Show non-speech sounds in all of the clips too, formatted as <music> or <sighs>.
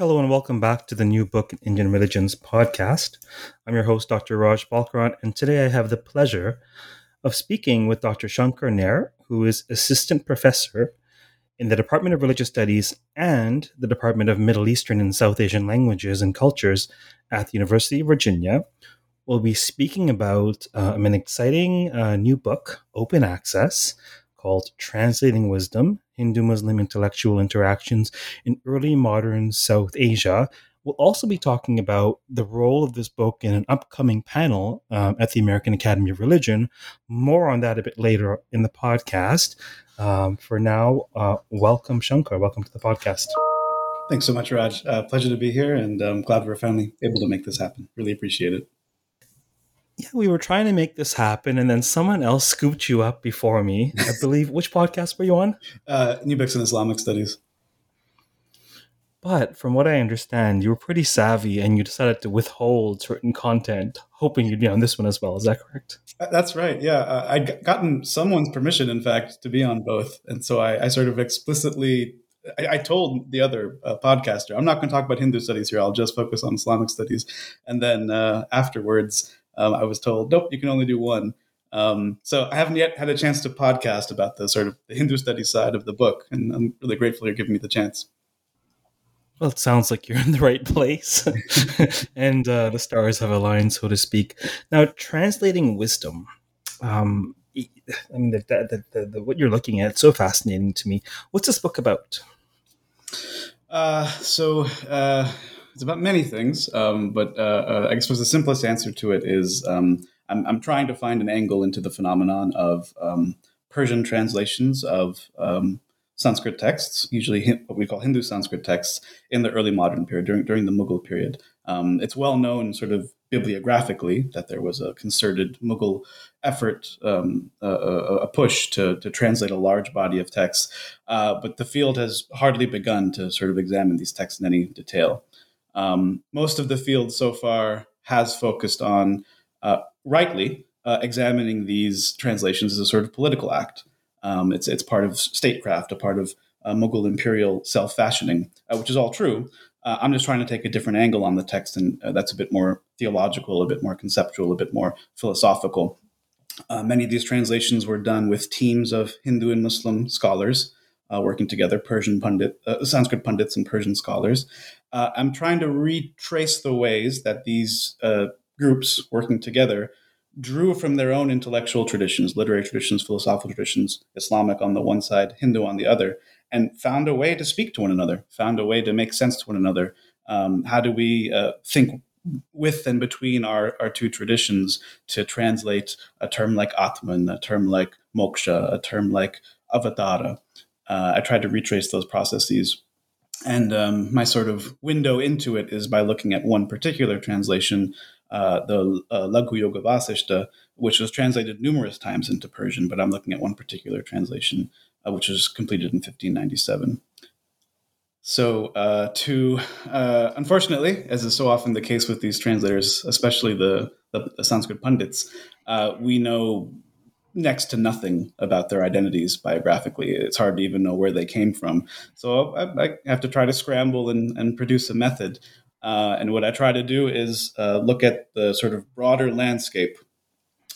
Hello and welcome back to the New Book in Indian Religions podcast. I'm your host, Dr. Raj Balkaran, and today I have the pleasure of speaking with Dr. Shankar Nair, who is assistant professor in the Department of Religious Studies and the Department of Middle Eastern and South Asian Languages and Cultures at the University of Virginia. We'll be speaking about uh, an exciting uh, new book, Open Access, called Translating Wisdom Hindu Muslim Intellectual Interactions in Early Modern South Asia. We'll also be talking about the role of this book in an upcoming panel um, at the American Academy of Religion. More on that a bit later in the podcast. Um, for now, uh, welcome, Shankar. Welcome to the podcast. Thanks so much, Raj. Uh, pleasure to be here, and I'm glad we're finally able to make this happen. Really appreciate it yeah, we were trying to make this happen, and then someone else scooped you up before me. I <laughs> believe. Which podcast were you on? Uh, New Books in Islamic Studies. But from what I understand, you were pretty savvy, and you decided to withhold certain content, hoping you'd be on this one as well. Is that correct? Uh, that's right. Yeah, uh, I'd gotten someone's permission, in fact, to be on both, and so I, I sort of explicitly I, I, told the other uh, podcaster, I'm not going to talk about Hindu studies here. I'll just focus on Islamic studies. And then uh, afterwards, um, I was told, nope, you can only do one. Um, so I haven't yet had a chance to podcast about the sort of the Hindu studies side of the book, and I'm really grateful you're giving me the chance. Well, it sounds like you're in the right place, <laughs> and uh, the stars have aligned, so to speak. Now, translating wisdom. Um, I mean, the, the, the, the, what you're looking at, is so fascinating to me. What's this book about? Uh, so, uh, it's about many things, um, but uh, uh, I guess the simplest answer to it is um, I'm, I'm, trying to find an angle into the phenomenon of um, Persian translations of um, Sanskrit texts, usually what we call Hindu Sanskrit texts, in the early modern period, during, during the Mughal period. Um, it's well known, sort of bibliographically, that there was a concerted Mughal effort, um, a, a, push to, to translate a large body of texts, uh, but the field has hardly begun to sort of examine these texts in any detail. Um, most of the field so far has focused on, uh, rightly, uh, examining these translations as a sort of political act. Um, it's, it's part of statecraft, a part of uh, Mughal imperial self fashioning, uh, which is all true. Uh, I'm just trying to take a different angle on the text, and uh, that's a bit more theological, a bit more conceptual, a bit more philosophical. many of these translations were done with teams of Hindu and Muslim scholars uh, working together, Persian pundit, uh, Sanskrit pundits and Persian scholars. Uh, I'm trying to retrace the ways that these uh, groups working together drew from their own intellectual traditions, literary traditions, philosophical traditions, Islamic on the one side, Hindu on the other, and found a way to speak to one another, found a way to make sense to one another. Um, how do we uh, think with and between our, our two traditions to translate a term like Atman, a term like moksha, a term like avatara? uh, I tried to retrace those processes. And um, my sort of window into it is by looking at one particular translation, uh, the uh, Laghu Yoga Vasishta, which was translated numerous times into Persian, but I'm looking at one particular translation, uh, which was completed in 1597. So, uh, to uh, unfortunately, as is so often the case with these translators, especially the, the, the Sanskrit pundits, uh, we know next to nothing about their identities biographically. It's hard to even know where they came from. So I, I have to try to scramble and, and produce a method. Uh, and what I try to do is uh, look at the sort of broader landscape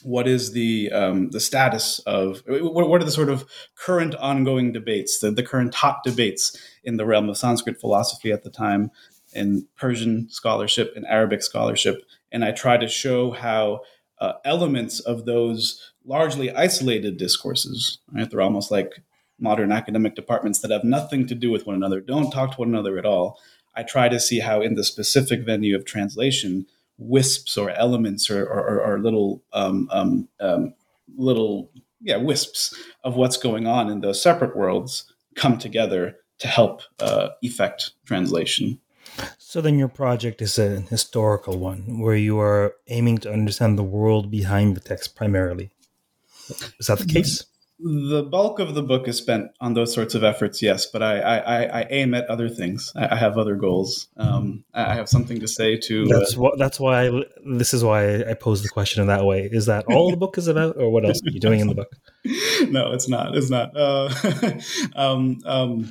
what is the um, the status of what, what, are the sort of current ongoing debates, the, the current hot debates in the realm of Sanskrit philosophy at the time, in Persian scholarship and Arabic scholarship, and I try to show how uh, elements of those largely isolated discourses, right? They're almost like modern academic departments that have nothing to do with one another, don't talk to one another at all. I try to see how, in the specific venue of translation, wisps or elements or, or, or little um, um, um, little yeah wisps of what's going on in those separate worlds come together to help uh, effect translation. So then your project is a historical one where you are aiming to understand the world behind the text primarily. Is that the case? the bulk of the book is spent on those sorts of efforts, yes. But I, I, I aim at other things. I, I have other goals. Um, I have something to say to. That's uh, what. That's why. I, this is why I pose the question in that way. Is that all the book is about, or what else are you doing in the book? <laughs> no, it's not. It's not. Uh, <laughs> um, um,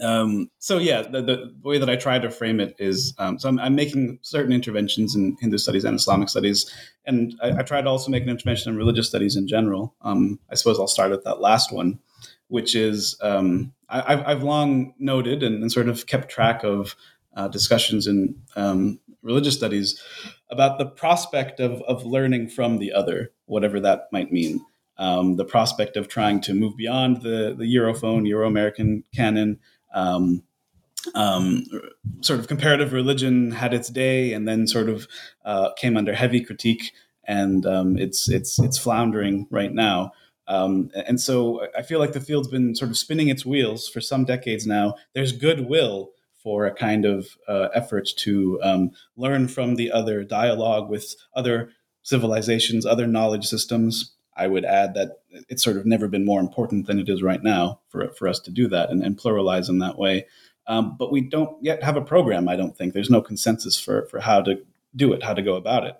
um, so yeah, the, the, way that I try to frame it is um, so I'm, I'm, making certain interventions in Hindu studies and Islamic studies, and I, I try to also make an intervention in religious studies in general. Um, I suppose I'll start with that last one, which is um, I, have long noted and, and, sort of kept track of uh, discussions in um, religious studies about the prospect of, of learning from the other, whatever that might mean. Um, the prospect of trying to move beyond the, the Europhone, Euro American canon, um, um, sort of comparative religion had its day and then sort of uh, came under heavy critique and um, it's it's it's floundering right now. Um, and so I feel like the field's been sort of spinning its wheels for some decades now. There's goodwill for a kind of uh, effort to um, learn from the other, dialogue with other civilizations, other knowledge systems, I would add that it's sort of never been more important than it is right now for, for us to do that and, and pluralize in that way. Um, but we don't yet have a program, I don't think. There's no consensus for, for how to do it, how to go about it.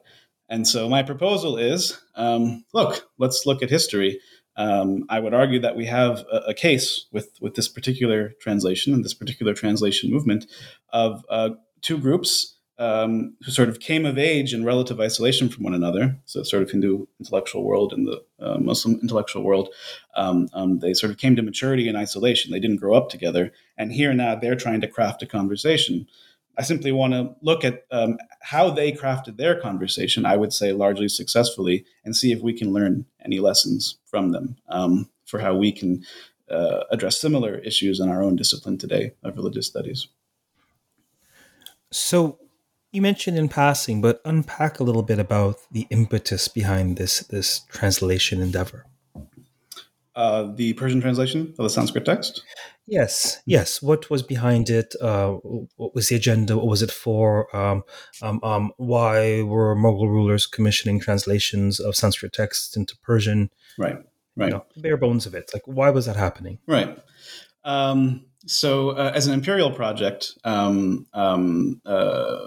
And so my proposal is um, look, let's look at history. Um, I would argue that we have a, a, case with, with this particular translation and this particular translation movement of uh, two groups um, who sort of came of age in relative isolation from one another. So, sort of Hindu intellectual world and the uh, Muslim intellectual world, um, um, they sort of came to maturity in isolation. They didn't grow up together. And here now they're trying to craft a conversation. I simply want to look at um, how they crafted their conversation, I would say largely successfully, and see if we can learn any lessons from them um, for how we can uh, address similar issues in our own discipline today of religious studies. So, you mentioned in passing, but unpack a little bit about the impetus behind this this translation endeavor. Uh, the Persian translation of the Sanskrit text. Yes, yes. What was behind it? Uh, what was the agenda? What was it for? Um, um, um, why were Mughal rulers commissioning translations of Sanskrit texts into Persian? Right, right. You know, bare bones of it. Like, why was that happening? Right. Um, so, uh, as an imperial project, um, um, uh,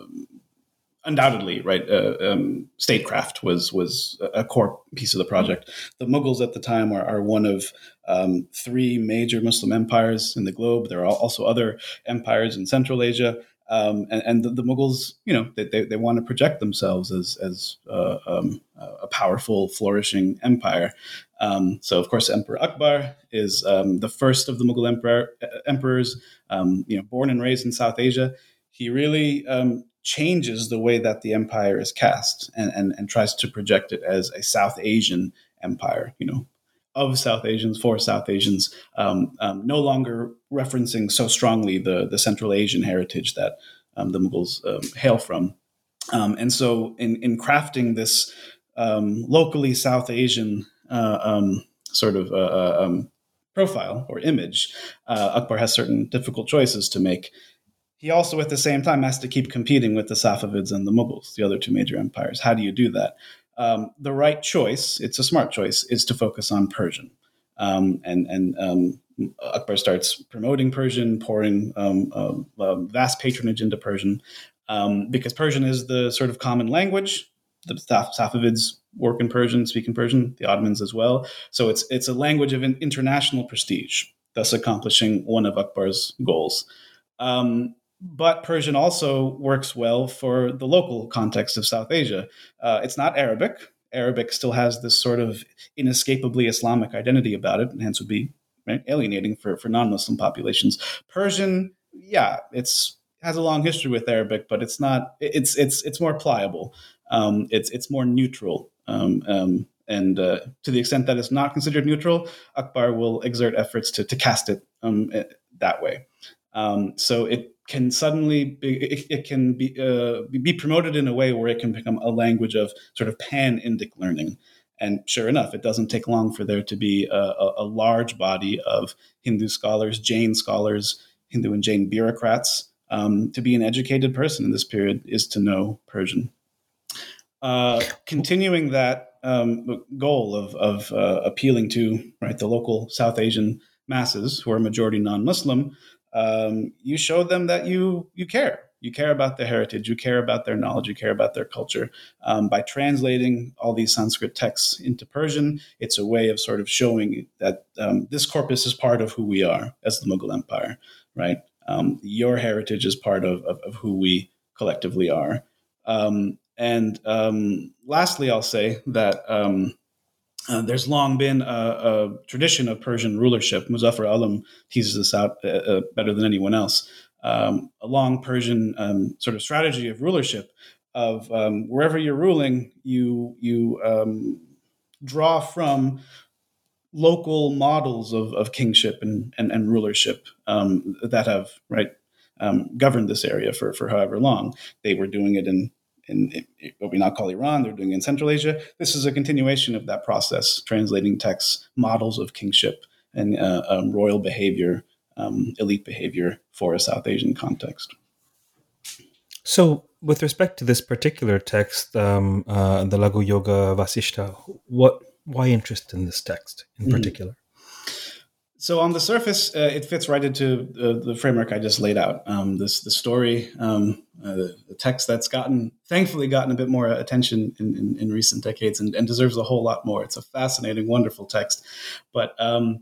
undoubtedly, right, uh, um, statecraft was was a core piece of the project. The Mughals at the time are, are one of um, three major Muslim empires in the globe. There are also other empires in Central Asia. Um, and, and the, the, Mughals, you know, they, they, they, want to project themselves as, as uh, um, a powerful, flourishing empire. Um, so, of course, Emperor Akbar is um, the first of the Mughal emperor, emperors, um, you know, born and raised in South Asia. He really um, changes the way that the empire is cast and, and, and tries to project it as a South Asian empire, you know, of South Asians for South Asians, um, um, no longer referencing so strongly the, the Central Asian heritage that um, the Mughals um, hail from. Um, and so, in, in crafting this um, locally South Asian uh, sort of uh, uh profile or image, uh, Akbar has certain difficult choices to make he also, at the same time, has to keep competing with the Safavids and the Mughals, the other two major empires. How do you do that? Um, the right choice, it's a smart choice, is to focus on Persian. Um, and and um, Akbar starts promoting Persian, pouring um, uh, vast patronage into Persian, um, because Persian is the sort of common language. The Safavids work in Persian, speak in Persian, the Ottomans as well. So it's it's a language of international prestige, thus accomplishing one of Akbar's goals. Um, but Persian also works well for the local context of South Asia. Uh, it's not Arabic, Arabic still has this sort of inescapably Islamic identity about it, and hence would be alienating for, for non-Muslim populations. Persian, yeah, it's has a long history with Arabic, but it's not. It's it's it's more pliable. Um, it's it's more neutral. Um, um, and uh, to the extent that it's not considered neutral, Akbar will exert efforts to, to cast it um, eh, that way. Um, so it can suddenly be, it, it can be uh, be promoted in a way where it can become a language of sort of pan Indic learning. And sure enough, it doesn't take long for there to be a, a, a large body of Hindu scholars, Jain scholars, Hindu and Jain bureaucrats. Um, to be an educated person in this period is to know Persian. Uh, continuing that um, goal of, of uh, appealing to right the local South Asian masses who are majority non-Muslim, um, you show them that you you care. You care about their heritage. You care about their knowledge. You care about their culture. Um, by translating all these Sanskrit texts into Persian, it's a way of sort of showing that um, this corpus is part of who we are as the Mughal Empire, right? Um, your heritage is part of, of, of, who we collectively are. Um, and um, lastly, I'll say that uh, there's long been a, a, tradition of Persian rulership. Muzaffar Alam teases this out uh, uh, better than anyone else. Um, a long Persian um, sort of strategy of rulership of um, wherever you're ruling, you you um, draw from local models of, of kingship and, and, and rulership um, that have right um, governed this area for, for however long. They were doing it in in, what we now call Iran, they're doing in Central Asia. This is a continuation of that process, translating texts, models of kingship and uh, um, royal behavior, um, elite behavior for a South Asian context. So, with respect to this particular text, um, uh, the Laghu Yoga Vasishta, what why interest in this text in mm-hmm. So on the surface, uh, it fits right into uh, the framework I just laid out. Um, this the story, um, uh, the text that's gotten, thankfully, gotten a bit more attention in, in, in recent decades, and, and, deserves a whole lot more. It's a fascinating, wonderful text, but um,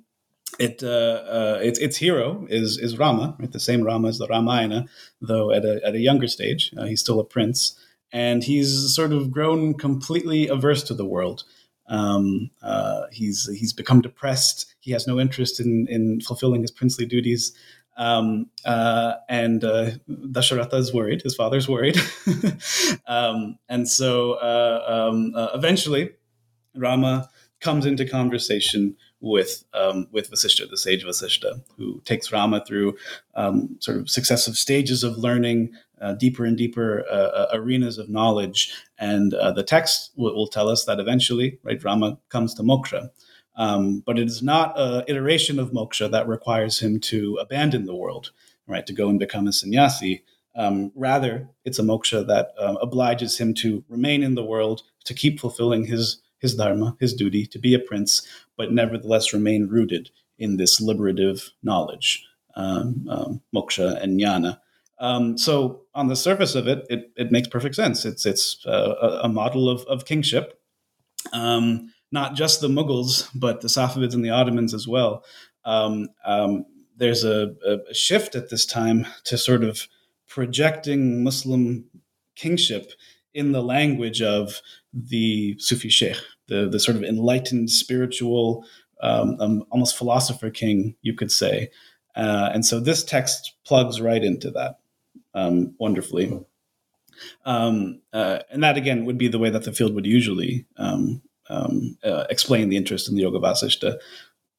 it uh, uh, its its hero is is Rama, right? The same Rama as the Ramayana, though at a at a younger stage. Uh, he's still a prince, and he's sort of grown completely averse to the world. Um, uh, he's he's become depressed. He has no interest in in fulfilling his princely duties. Um, uh, and uh, Dasharatha is worried. His father's worried, <laughs> um, and so uh, um, uh, eventually, Rama comes into conversation with um, with Vasishta, the sage Vasishta, who takes Rama through um, sort of successive stages of learning, uh, deeper and deeper uh, uh, arenas of knowledge. And uh, the text will, will, tell us that eventually, right, Rama comes to moksha. Um, but it is not an iteration of moksha that requires him to abandon the world, right, to go and become a sannyasi. Um, rather, it's a moksha that um, obliges him to remain in the world, to keep fulfilling his his dharma, his duty to be a prince, but nevertheless remain rooted in this liberative knowledge, um, um, moksha and jnana. Um, so on the surface of it, it, it makes perfect sense. It's it's uh, a model of, of kingship, um, not just the Mughals, but the Safavids and the Ottomans as well. Um, um, there's a, a, shift at this time to sort of projecting Muslim kingship in the language of the Sufi sheikh, the, the sort of enlightened spiritual, um, um, almost philosopher king, you could say. Uh, and so this text plugs right into that um, wonderfully. Um, uh, and that again would be the way that the field would usually um, um, uh, explain the interest in the Yoga Vasishta.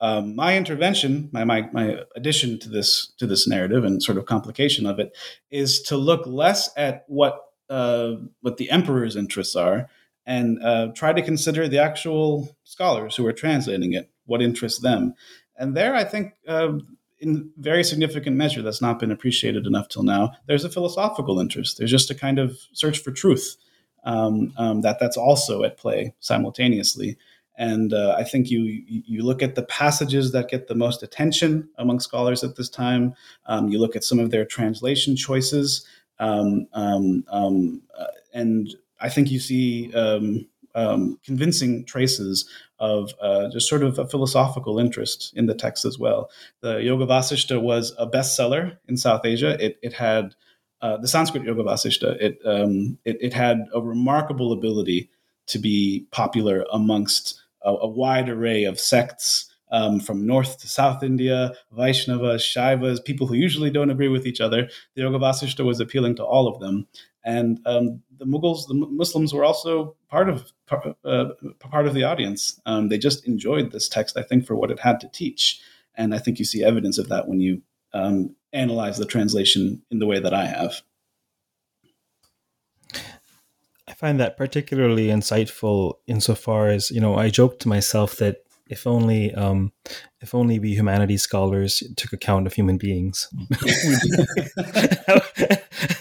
Um, my intervention, my, my, my addition to this to this narrative and sort of complication of it, is to look less at what uh, what the emperor's interests are and uh, try to consider the actual scholars who are translating it, what interests them. And there, I think uh, in very significant measure that's not been appreciated enough till now. There's a philosophical interest. There's just a kind of search for truth um, um, that that's also at play simultaneously. And uh, I think you you look at the passages that get the most attention among scholars at this time. Um, you look at some of their translation choices, um, um, um, uh, and I think you see convincing traces of uh, just sort of a philosophical interest in the text as well. The Yoga Vasishta was a bestseller in South Asia. It, it had uh, the Sanskrit Yoga Vasishta. It, um, it, it had a remarkable ability to be popular amongst a, a wide array of sects um, from North to South India, Vaishnavas, Shaivas, people who usually don't agree with each other. The Yoga Vasishta was appealing to all of them. And um, the Mughals, the Muslims, were also part of uh, part of the audience. Um, they just enjoyed this text, I think, for what it had to teach. And I think you see evidence of that when you um, analyze the translation in the way that I have. I find that particularly insightful insofar as, you know, I joke to myself that if only um, if only we humanities scholars took account of human beings. <laughs>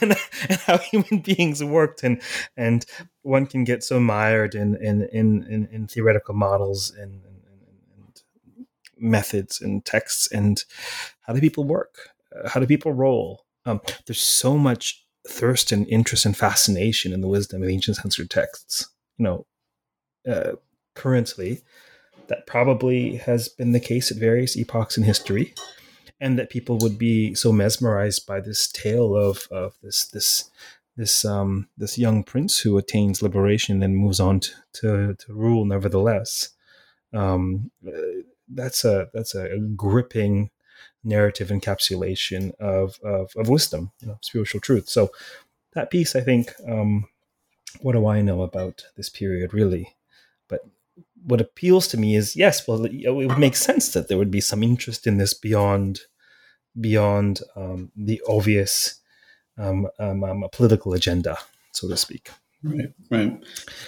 And, and, how human beings worked and and one can get so mired in in in, in, in theoretical models and, and, and, methods and texts and how do people work? Uh, how do people roll? Um, there's so much thirst and interest and fascination in the wisdom of ancient Sanskrit texts you know uh, currently that probably has been the case at various epochs in history, and that people would be so mesmerized by this tale of of this this this um this young prince who attains liberation and then moves on to to, to rule nevertheless. Um, that's a that's a gripping narrative encapsulation of of, of wisdom, you know, spiritual truth. So that piece, I think. Um, what do I know about this period, really? What appeals to me is yes, well, it would make sense that there would be some interest in this beyond beyond um, the obvious um, um, um political agenda, so to speak. Right, right.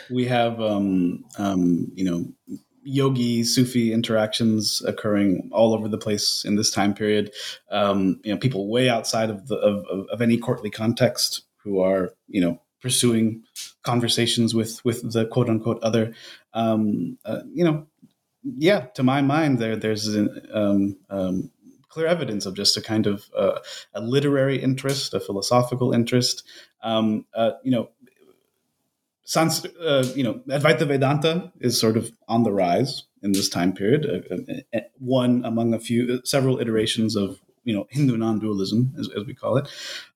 We have um, um, you know yogi Sufi interactions occurring all over the place in this time period. Um, you know, people way outside of the of, of any courtly context who are you know pursuing conversations with with the quote unquote other. Um, uh, you know, yeah, to my mind, there there's an, um, um, clear evidence of just a kind of uh, a literary interest, a philosophical interest. Um, uh, you know. Sans, uh, you know, Advaita Vedanta is sort of on the rise in this time period. Uh, uh, one among a few, several iterations of you know Hindu non-dualism, as, as we call it.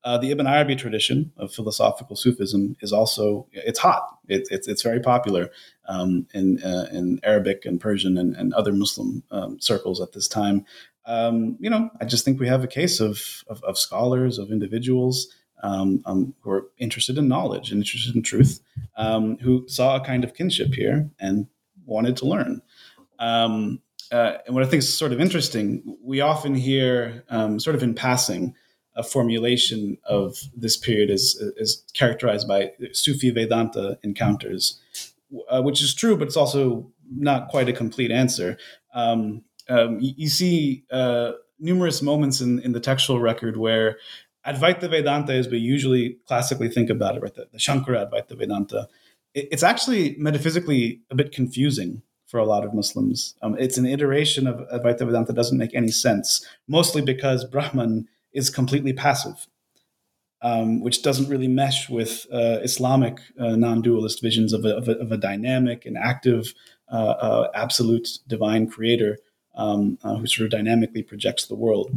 Uh, the Ibn Arabi tradition of philosophical Sufism is also it's hot. It, it's it's very popular um, in uh, in Arabic and Persian and, and other Muslim um, circles at this time. Um, you know, I just think we have a case of of, of scholars, of individuals. Um, um, who are interested in knowledge and interested in truth, um, who saw a kind of kinship here and wanted to learn. Um, uh, and what I think is sort of interesting, we often hear, um, sort of in passing, a formulation of this period is, is characterized by Sufi Vedanta encounters, uh, which is true, but it's also not quite a complete answer. Um, um, you, you, see uh, numerous moments in, in the textual record where Advaita Vedanta, as we usually classically think about it, right, the, the Shankara Advaita Vedanta, it, it's actually metaphysically a bit confusing for a lot of Muslims. Um, it's an iteration of Advaita Vedanta that doesn't make any sense, mostly because Brahman is completely passive, um, which doesn't really mesh with uh, Islamic uh, non-dualist visions of a, of a, of a dynamic and active, uh, uh absolute divine creator um, uh, who sort of dynamically projects the world.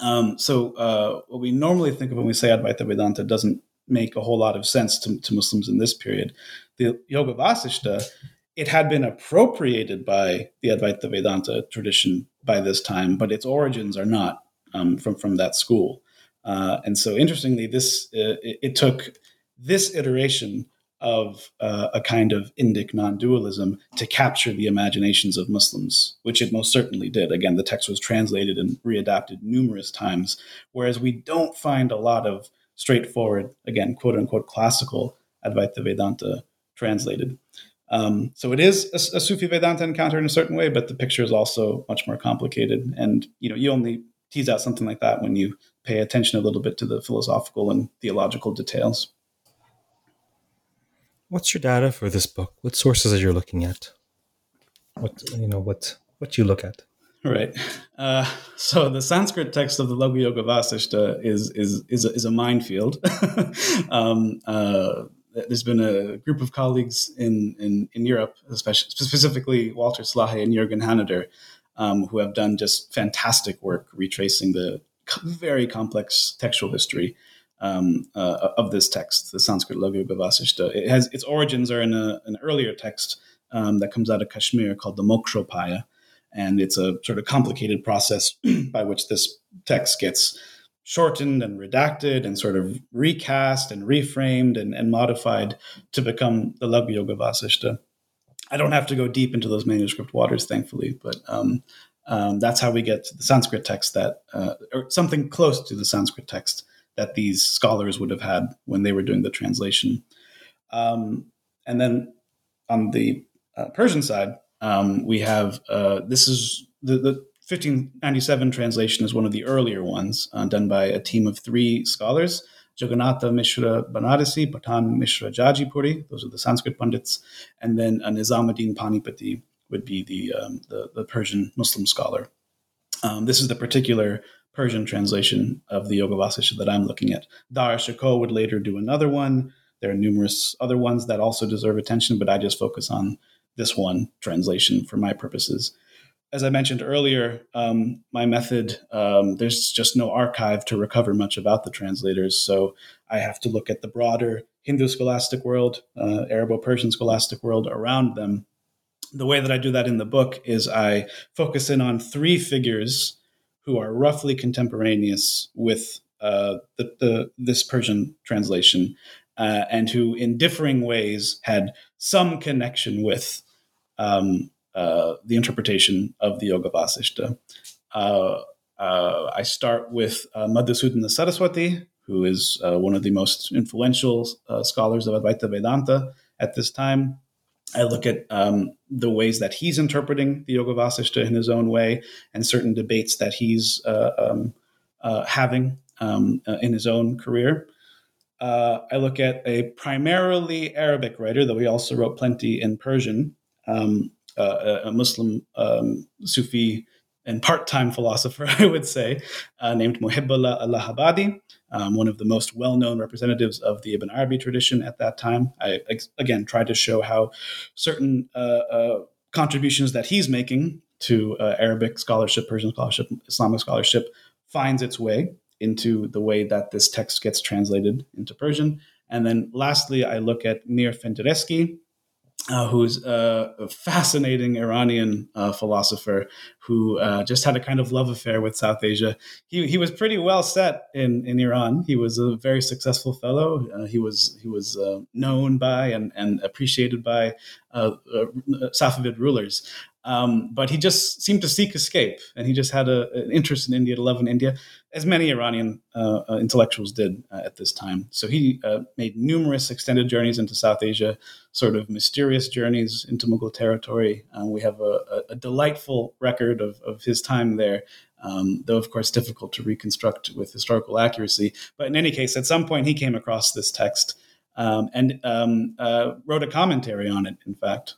Um, so uh, what we normally think of when we say Advaita Vedanta doesn't make a whole lot of sense to, to Muslims in this period. The Yoga Vasishta it had been appropriated by the Advaita Vedanta tradition by this time, but its origins are not um, from from that school. Uh, and so, interestingly, this uh, it, it, took this iteration of uh, a kind of Indic non-dualism to capture the imaginations of Muslims, which it most certainly did. Again, the text was translated and readapted numerous times, whereas we don't find a lot of straightforward, again, quote unquote, classical Advaita Vedanta translated. Um, so it is a, a, Sufi Vedanta encounter in a certain way, but the picture is also much more complicated. And you know, you only tease out something like that when you pay attention a little bit to the philosophical and theological details. What's your data for this book? What sources are you looking at? What you know, what what you look at? Right. Uh, so the Sanskrit text of the Laghu Yoga Vasishta is is is a, is a minefield. <laughs> um, uh, there's been a group of colleagues in, in, in Europe, especially specifically Walter Slaje and Jürgen Hanneder, um, who have done just fantastic work retracing the very complex textual history um, uh, of this text, the Sanskrit Laghu Yoga Vasishta. It has its origins are in a, an earlier text um, that comes out of Kashmir called the Mokshopaya, and it's a sort of complicated process <clears throat> by which this text gets shortened and redacted and sort of recast and reframed and, and modified to become the Laghu Yoga Vasishta. I don't have to go deep into those manuscript waters, thankfully, but um, um, that's how we get to the Sanskrit text that, uh, or something close to the Sanskrit text that these scholars would have had when they were doing the translation. Um, and then on the uh, Persian side, um, we have uh, this is the, the 1597 translation is one of the earlier ones uh, done by a team of three scholars Jagannatha Mishra Banarasi, Patan Mishra Jajipuri, those are the Sanskrit pundits, and then uh, Nizamuddin Panipati would be the, um, the, the, Persian Muslim scholar. Um, this is the particular Persian translation of the Yoga Vasishtha that I'm looking at. Dara Shikoh would later do another one. There are numerous other ones that also deserve attention, but I just focus on this one translation for my purposes as I mentioned earlier, um, my method, um, there's just no archive to recover much about the translators. So I have to look at the broader Hindu scholastic world, uh, Arabo Persian scholastic world around them. The way that I do that in the book is I focus in on three figures who are roughly contemporaneous with uh, the, the, this Persian translation uh, and who, in differing ways, had some connection with um, uh, the interpretation of the Yoga Vasishta. Uh, uh, I start with uh, Madhusudana Saraswati, who is uh, one of the most influential uh, scholars of Advaita Vedanta at this time. I look at um, the ways that he's interpreting the Yoga Vasishta in his own way and certain debates that he's um, having um, in his own career. I look at a primarily Arabic writer, though he also wrote plenty in Persian, um, uh, a Muslim um, Sufi and part-time philosopher, <laughs> I would say, uh, named Muhibullah Allahabadi, um, one of the most well-known representatives of the Ibn Arabi tradition at that time. I again tried to show how certain uh, uh, contributions that he's making to uh, Arabic scholarship, Persian scholarship, Islamic scholarship finds its way into the way that this text gets translated into Persian. And then lastly, I look at Mir Fendereski, uh, who's a, fascinating Iranian uh, philosopher who uh, just had a kind of love affair with South Asia. He, he was pretty well set in, in Iran. He was a very successful fellow. Uh, he was he was uh, known by and, and appreciated by Safavid rulers. Um, but he just seemed to seek escape, and he just had a, an interest in India, to love in India, as many Iranian uh, uh, intellectuals did uh, at this time. So he uh, made numerous extended journeys into South Asia, sort of mysterious journeys into Mughal territory. Uh, we have a, a, delightful record of, of his time there. Um, though of course difficult to reconstruct with historical accuracy. But in any case, at some point he came across this text um, and um, uh, wrote a commentary on it. In fact,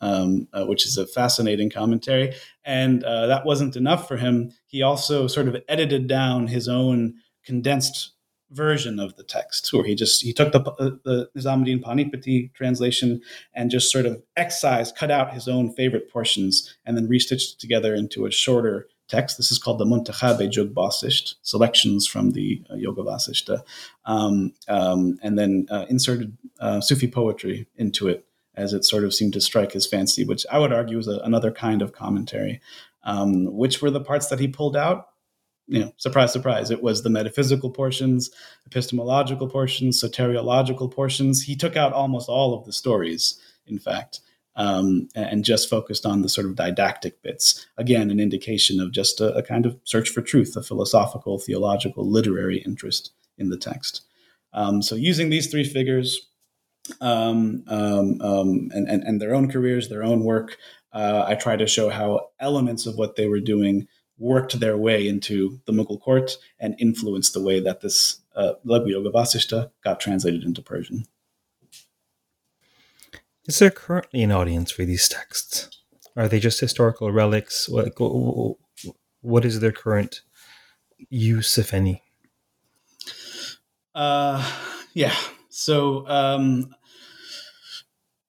um, uh, which is a fascinating commentary. And uh, that wasn't enough for him. He also sort of edited down his own condensed version of the text, where he just he took the uh, the Nizamuddin Panipati translation and just sort of excised, cut out his own favorite portions, and then restitched it together into a shorter text. This is called the Muntakhabe Jug Basisht, selections from the uh, Yoga Vasishta, um, um, and then uh, inserted uh, Sufi poetry into it as it sort of seemed to strike his fancy, which I would argue was a, another kind of commentary. Um, which were the parts that he pulled out? You know, surprise, surprise, it was the metaphysical portions, epistemological portions, soteriological portions. He took out almost all of the stories, in fact, um, and just focused on the sort of didactic bits. Again, an indication of just a, a kind of search for truth, a philosophical, theological, literary interest in the text. Um, so, using these three figures, um, um, um, and, and, and, their own careers, their own work. Uh, I try to show how elements of what they were doing worked their way into the Mughal court and influenced the way that this uh, Yoga Vasishta got translated into Persian. Is there currently an audience for these texts? Are they just historical relics? What, what is their current use, if any? Uh, yeah, so um,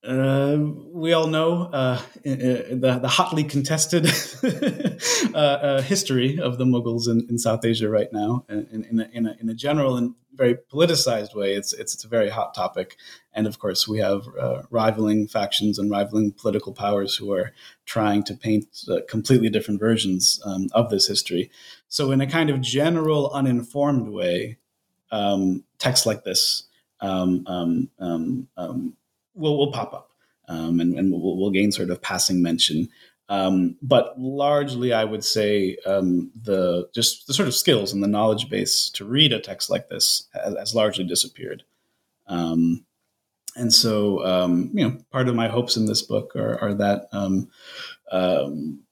uh, we all know uh, the, the hotly contested <laughs> uh, uh, history of the Mughals in, in, South Asia right now, in, in, a, in, a, in a general and very politicized way. It's, it's, it's a very hot topic, and of course we have uh, rivaling factions and rivaling political powers who are trying to paint completely different versions um, of this history. So, in a kind of general, uninformed way, um, texts like this um, um, um, um will will pop up, and, and will will gain sort of passing mention. Um, but largely, I would say um, the just the sort of skills and the knowledge base to read a text like this has, has largely disappeared. Um, and so, um, you know, part of my hopes in this book are, are that um, um,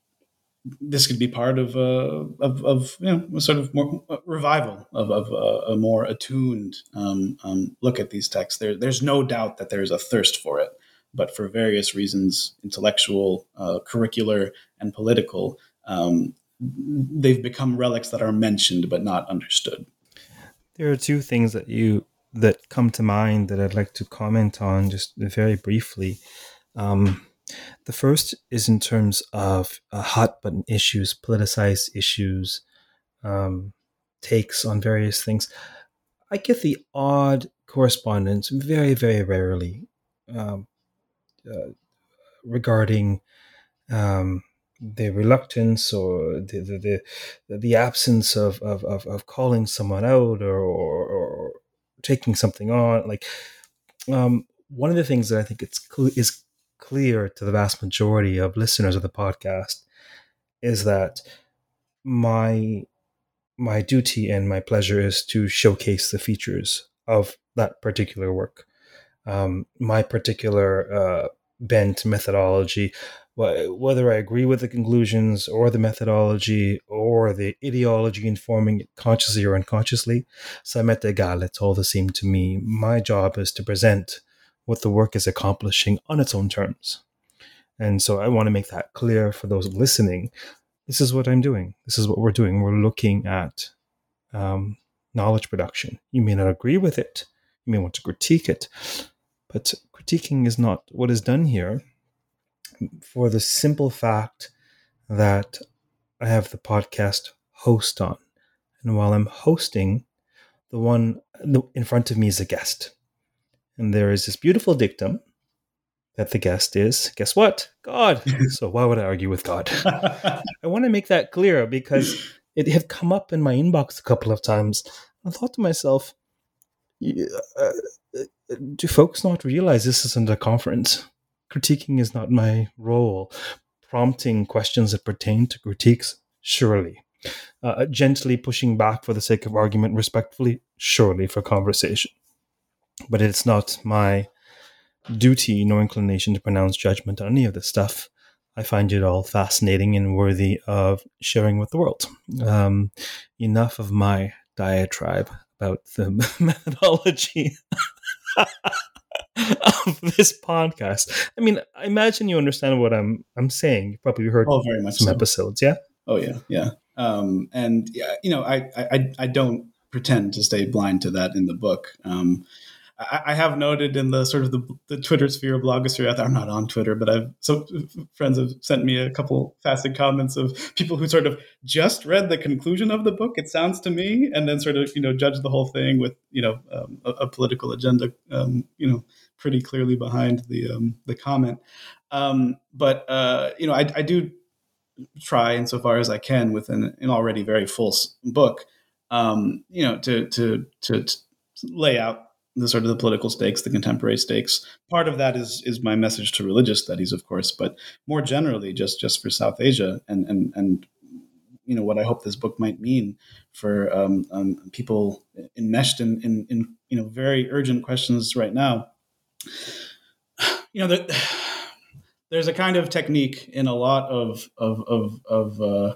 this could be part of a of, of you know a sort of more revival of, of a, a more attuned look at these texts. There, there's no doubt that there's a thirst for it but for various reasons, intellectual, uh, curricular, and political, um, they've become relics that are mentioned but not understood. There are two things that you that come to mind that I'd like to comment on just very briefly. Um, the first is in terms of uh, hot button issues, politicized issues, um, takes on various things. I get the odd correspondence very, very rarely. Um, uh, regarding um, the reluctance or the the, the, the absence of, of, of, of, calling someone out or, or, or taking something on like um, one of the things that I think it's cl- is clear to the vast majority of listeners of the podcast is that my my duty and my pleasure is to showcase the features of that particular work. Um, my particular uh, bent methodology, whether I agree with the conclusions or the methodology or the ideology informing it consciously or unconsciously, ça m'est égal. It's all the same to me. My job is to present what the work is accomplishing on its own terms. And so I want to make that clear for those listening. This is what I'm doing. This is what we're doing. We're looking at um, knowledge production. You may not agree with it. You may want to critique it. But critiquing is not what is done here for the simple fact that I have the podcast host on. And while I'm hosting, the one in front of me is a guest. And there is this beautiful dictum that the guest is, guess what? God. <laughs> so why would I argue with God? <laughs> I want to make that clear because it had come up in my inbox a couple of times. I thought to myself, uh, do folks not realize this isn't a conference? Critiquing is not my role. Prompting questions that pertain to critiques, surely. Uh, gently pushing back for the sake of argument, respectfully, surely for conversation. But it's not my duty nor inclination to pronounce judgment on any of this stuff. I find it all fascinating and worthy of sharing with the world. Um, enough of my diatribe about the <laughs> methodology <laughs> of this podcast. I mean, I imagine you understand what I'm I'm saying. You probably heard oh, very much some so. episodes, yeah. Oh yeah, yeah. Um, and yeah, you know, I, I I don't pretend to stay blind to that in the book. Um, I, have noted in the sort of the, the Twitter sphere, blogosphere. I'm not on Twitter, but I've so friends have sent me a couple fascinating comments of people who sort of just read the conclusion of the book. It sounds to me, and then sort of you know judge the whole thing with you know um, a, a, political agenda. Um, you know, pretty clearly behind the um, the comment. Um, but uh, you know, I, I, do try insofar as I can with an, an already very full book. Um, you know, to, to to to lay out the sort of the political stakes, the contemporary stakes. Part of that is is my message to religious studies, of course, but more generally, just just for South Asia and and and you know what I hope this book might mean for um, um, people enmeshed in, in, in you know very urgent questions right now. <sighs> You know there, <sighs> there's a kind of technique in a lot of of of, of uh,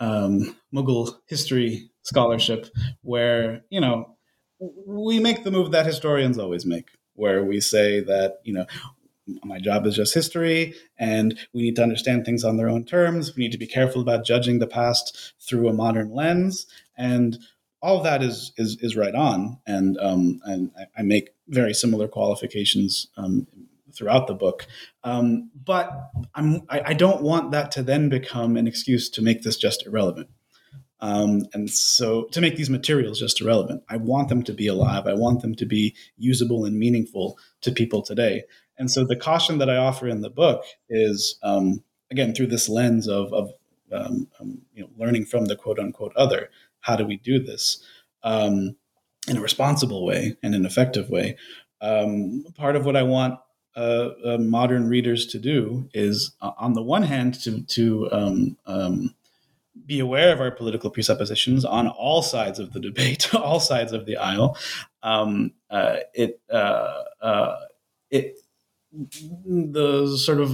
um, Mughal history scholarship where you know we make the move that historians always make, where we say that, you know, my job is just history and we need to understand things on their own terms. We need to be careful about judging the past through a modern lens. And all of that is is, is right on. And um, and I make very similar qualifications um, throughout the book. Um, but I'm, I, I don't want that to then become an excuse to make this just irrelevant. Um, and so to make these materials just irrelevant, I want them to be alive. I want them to be usable and meaningful to people today. And so the caution that I offer in the book is, um, again, through this lens of, of um, um you know, learning from the quote unquote other. How do we do this um, in a responsible way and an effective way? Um, part of what I want uh, uh, modern readers to do is, uh, on the one hand, to to be aware of our political presuppositions on all sides of the debate, <laughs> all sides of the aisle. Um, uh, it uh, uh, it the sort of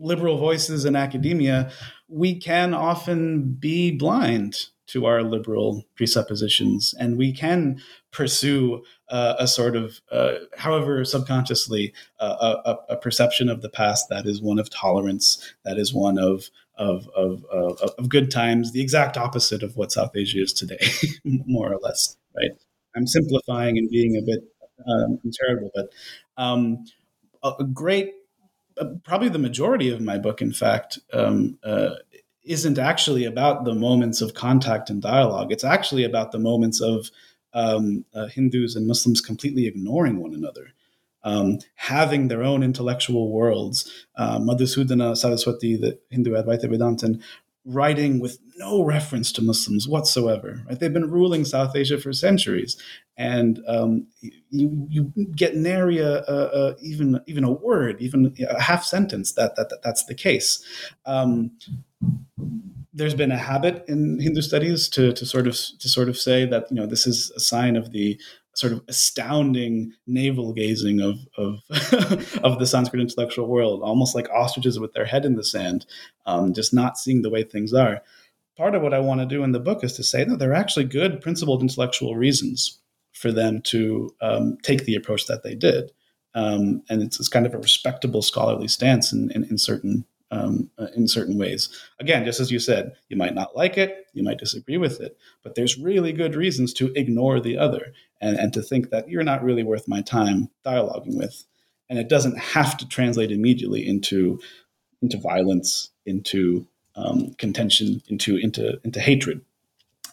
liberal voices in academia, we can often be blind to our liberal presuppositions, and we can pursue uh, a sort of, uh, however subconsciously, uh, a, a, perception of the past that is one of tolerance, that is one of of, of, of, of good times, the exact opposite of what South Asia is today, <laughs> more or less, right? I'm simplifying and being a bit um, terrible, but um, a great, uh, probably the majority of my book, in fact, um, uh, isn't actually about the moments of contact and dialogue. It's actually about the moments of um, uh, Hindus and Muslims completely ignoring one another. Um, having their own intellectual worlds. Uh, Madhusudana Saraswati, the Hindu Advaita Vedantin, writing with no reference to Muslims whatsoever. Right? They've been ruling South Asia for centuries, and um, you you get nary a, a, a, even even a word, even a half sentence that, that, that that's the case. Um, there's been a habit in Hindu studies to, to sort of to sort of say that you know this is a sign of the sort of astounding navel gazing of of, <laughs> of the Sanskrit intellectual world, almost like ostriches with their head in the sand, um, just not seeing the way things are. Part of what I want to do in the book is to say that there are actually good principled intellectual reasons for them to um, take the approach that they did. Um, and it's, it's, kind of a respectable scholarly stance in, in, in certain um, uh, in certain ways. Again, just as you said, you might not like it, you might disagree with it, but there's really good reasons to ignore the other and, and to think that you're not really worth my time dialoguing with. And it doesn't have to translate immediately into into violence, into um, contention, into into into hatred.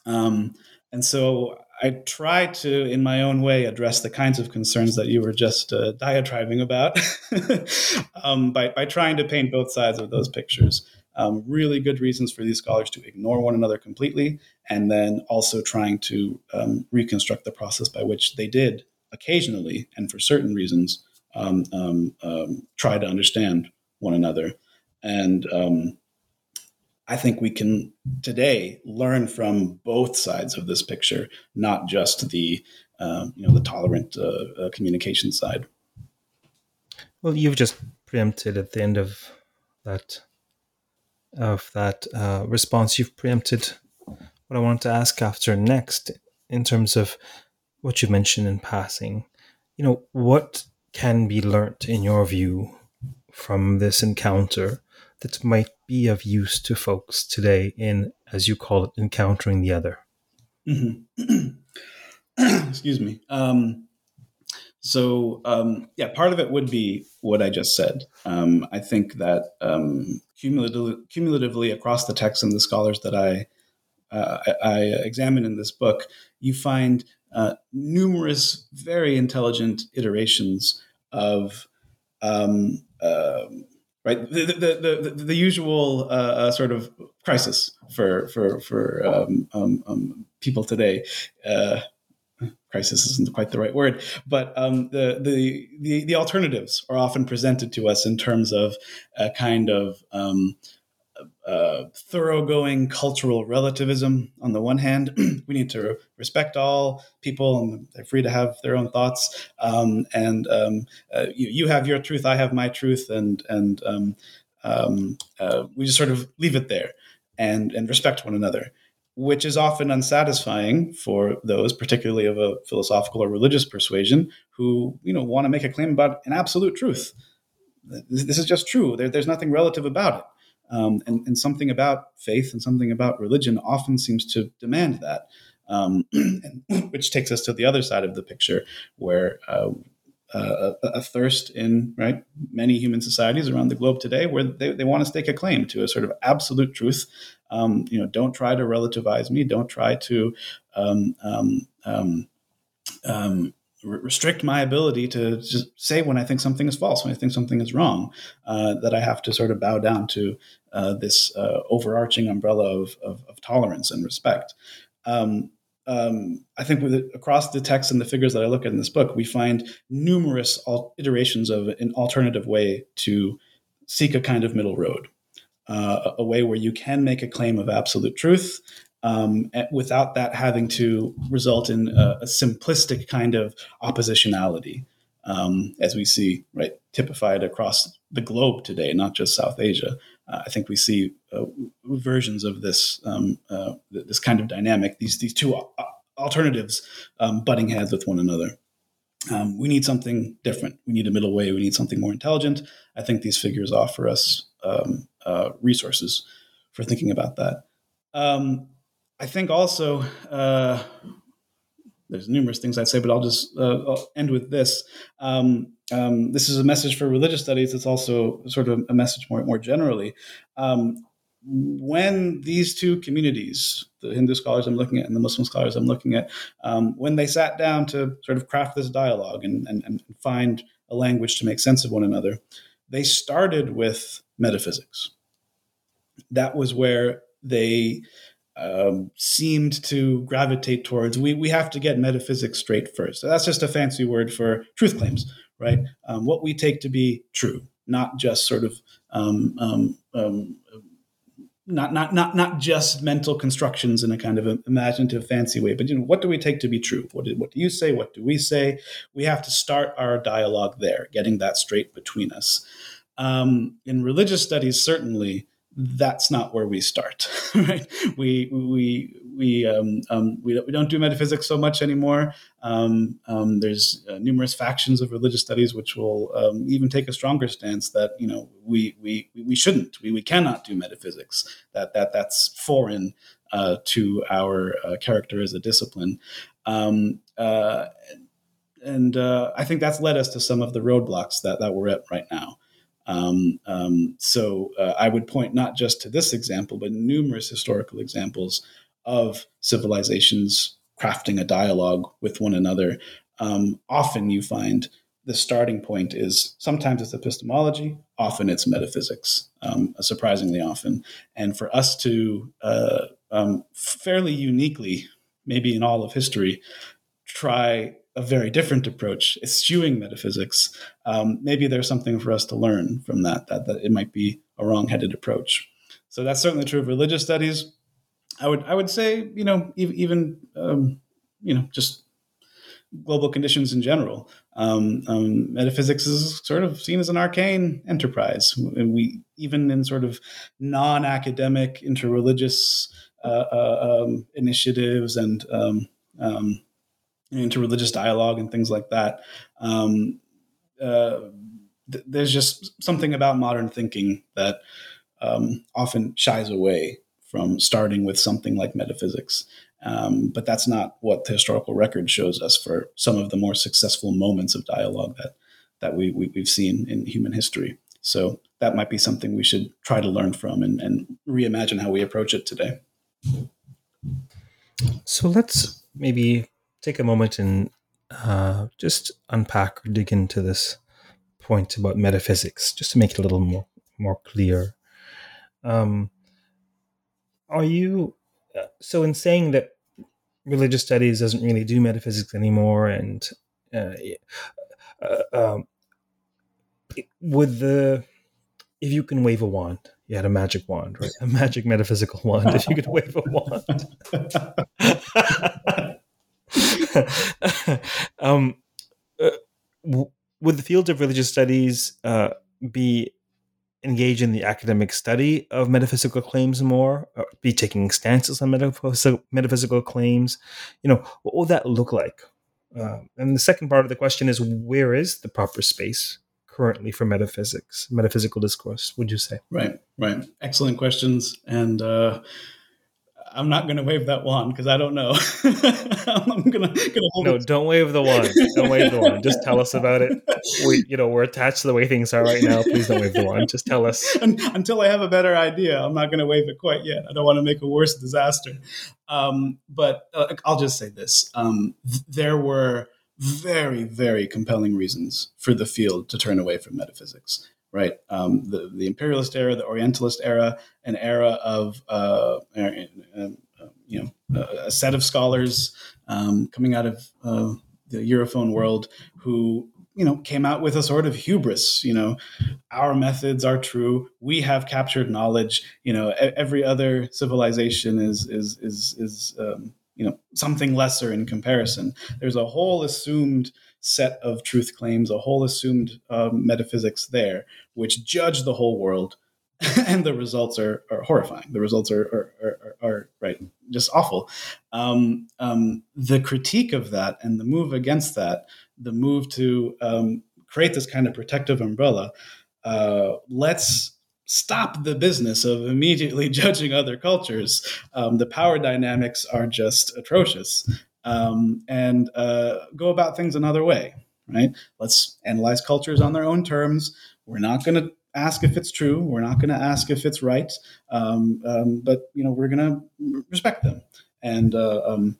Um, and so I try to, in my own way, address the kinds of concerns that you were just uh, diatribing about <laughs> um, by, by trying to paint both sides of those pictures. Um, really good reasons for these scholars to ignore one another completely, and then also trying to um, reconstruct the process by which they did occasionally, and for certain reasons, um, um, um, try to understand one another. And I think we can today learn from both sides of this picture, not just the uh, you know the tolerant uh, uh, communication side. Well, you've just preempted at the end of that of that uh, response. You've preempted what I wanted to ask after next in terms of what you mentioned in passing. You know, what can be learnt in your view from this encounter that might be of use to folks today in, as you call it, encountering the other? Mm-hmm. <clears throat> Excuse me. Um, so, um, yeah, part of it would be what I just said. Um, I think that um, cumulatively, cumulatively, across the texts and the scholars that I, uh, I, I examine in this book, you find uh, numerous very intelligent iterations of um, uh, right? The the the, the usual uh, uh, sort of crisis for for for um, um, um, people today. Uh, crisis isn't quite the right word, but um, the, the, the the alternatives are often presented to us in terms of a kind of um, uh, thoroughgoing cultural relativism on the one hand. <clears throat> we need to respect all people and they're free to have their own thoughts. Um, and um, uh, you, you, have your truth, I have my truth, and and um, um uh, we just sort of leave it there and and respect one another. Which is often unsatisfying for those, particularly of a philosophical or religious persuasion, who you know want to make a claim about an absolute truth. This, is just true. There, there's nothing relative about it. Um, and, and, something about faith and something about religion often seems to demand that, um, <clears throat> and, <clears throat> which takes us to the other side of the picture, where uh, a, a, thirst in right many human societies around the globe today where they, they want to stake a claim to a sort of absolute truth. Um, you know, don't try to relativize me. Don't try to um, um, um, um restrict my ability to just say when I think something is false, when I think something is wrong. Uh, that I have to sort of bow down to uh, this uh, overarching umbrella of, of, of, tolerance and respect. Um, um, I think with it, across the text and the figures that I look at in this book, we find numerous al- iterations of an alternative way to seek a kind of middle road, uh, a way where you can make a claim of absolute truth um, without that having to result in a, a simplistic kind of oppositionality, um, as we see right typified across the globe today, not just South Asia. Uh, I think we see uh, versions of this um, uh, this kind of dynamic. These these two alternatives um, butting heads with one another. Um, we need something different. We need a middle way. We need something more intelligent. I think these figures offer us um, uh, resources for thinking about that. Um, I think also uh, there's numerous things I'd say, but I'll just uh, I'll end with this. Um, um, this is a message for religious studies. It's also sort of a message more more generally. Um, when these two communities, the Hindu scholars I'm looking at and the Muslim scholars I'm looking at, um, when they sat down to sort of craft this dialogue and, and, and find a language to make sense of one another, they started with metaphysics. That was where they um, seemed to gravitate towards we, we have to get metaphysics straight first. So that's just a fancy word for truth claims, right? Um, what we take to be true, not just sort of um, um, um not not not not just mental constructions in a kind of imaginative fancy way but you know what do we take to be true what do, what do you say what do we say we have to start our dialogue there getting that straight between us um, in religious studies certainly that's not where we start <laughs> right? We we we um, um, we, we don't do metaphysics so much anymore. Um, um there's uh, numerous factions of religious studies which will um, even take a stronger stance that you know we we we shouldn't we, we cannot do metaphysics. That that that's foreign uh, to our uh, character as a discipline. Um, uh, and uh, I think that's led us to some of the roadblocks that, that we're at right now. Um, um, so uh, I would point not just to this example, but numerous historical examples of civilizations crafting a dialogue with one another. Um, often you find the starting point is sometimes it's epistemology, often it's metaphysics, um, surprisingly often. And for us to uh, um, fairly uniquely, maybe in all of history, try a very different approach, eschewing metaphysics, um, maybe there's something for us to learn from that, that, that it might be a wrong-headed approach. So that's certainly true of religious studies. I would I would say you know even um, you know just global conditions in general. Um, um, metaphysics is sort of seen as an arcane enterprise. And we even in sort of non-academic interreligious uh, uh, um, initiatives and um, um, into religious dialogue and things like that. Um, uh, th- there's just something about modern thinking that um, often shies away from starting with something like metaphysics. Um, but that's not what the historical record shows us for some of the more successful moments of dialogue that that we, we have seen in human history. So that might be something we should try to learn from and, and reimagine how we approach it today. So let's maybe take a moment and uh, just unpack or dig into this point about metaphysics, just to make it a little more more clear. Um, are you uh, so in saying that religious studies doesn't really do metaphysics anymore, and uh, uh, um, with the if you can wave a wand, you had a magic wand, right? A magic metaphysical wand. If you could wave a wand. <laughs> <laughs> um, uh, would the field of religious studies uh, be engaged in the academic study of metaphysical claims more, be taking stances on metaphysical, metaphysical claims? You know, what will that look like? Uh, and the second part of the question is where is the proper space currently for metaphysics, metaphysical discourse, would you say? Right, right. Excellent questions. And uh, I'm not going to wave that wand because I don't know. <laughs> I'm going to hold no, it. don't wave the wand. Don't wave the wand. Just tell us about it. <laughs> We, you know, we're attached to the way things are right now. Please don't wave the wand. Just tell us. Until I have a better idea, I'm not going to wave it quite yet. I don't want to make a worse disaster. Um, but uh, I'll just say this: um, th- there were very, very compelling reasons for the field to turn away from metaphysics right? Um, the the imperialist era, the Orientalist era, an era of uh, uh, uh you know a set of scholars um, coming out of uh, the Europhone world who you know came out with a sort of hubris. You know, our methods are true. We have captured knowledge. You know, every other civilization is is is is um, you know something lesser in comparison. There's a whole assumed set of truth claims, a whole assumed um, metaphysics there, which judge the whole world, <laughs> and the results are, are horrifying. The results are, are, are, are right, just awful. Um, um, the critique of that and the move against that, the move to um, create this kind of protective umbrella, uh, let's stop the business of immediately <laughs> judging other cultures. Um, the power dynamics are just atrocious um, and uh, go about things another way, right? Let's analyze cultures on their own terms. We're not going to ask if it's true. We're not going to ask if it's right. Um, um, but you know, we're going to respect them and uh, um,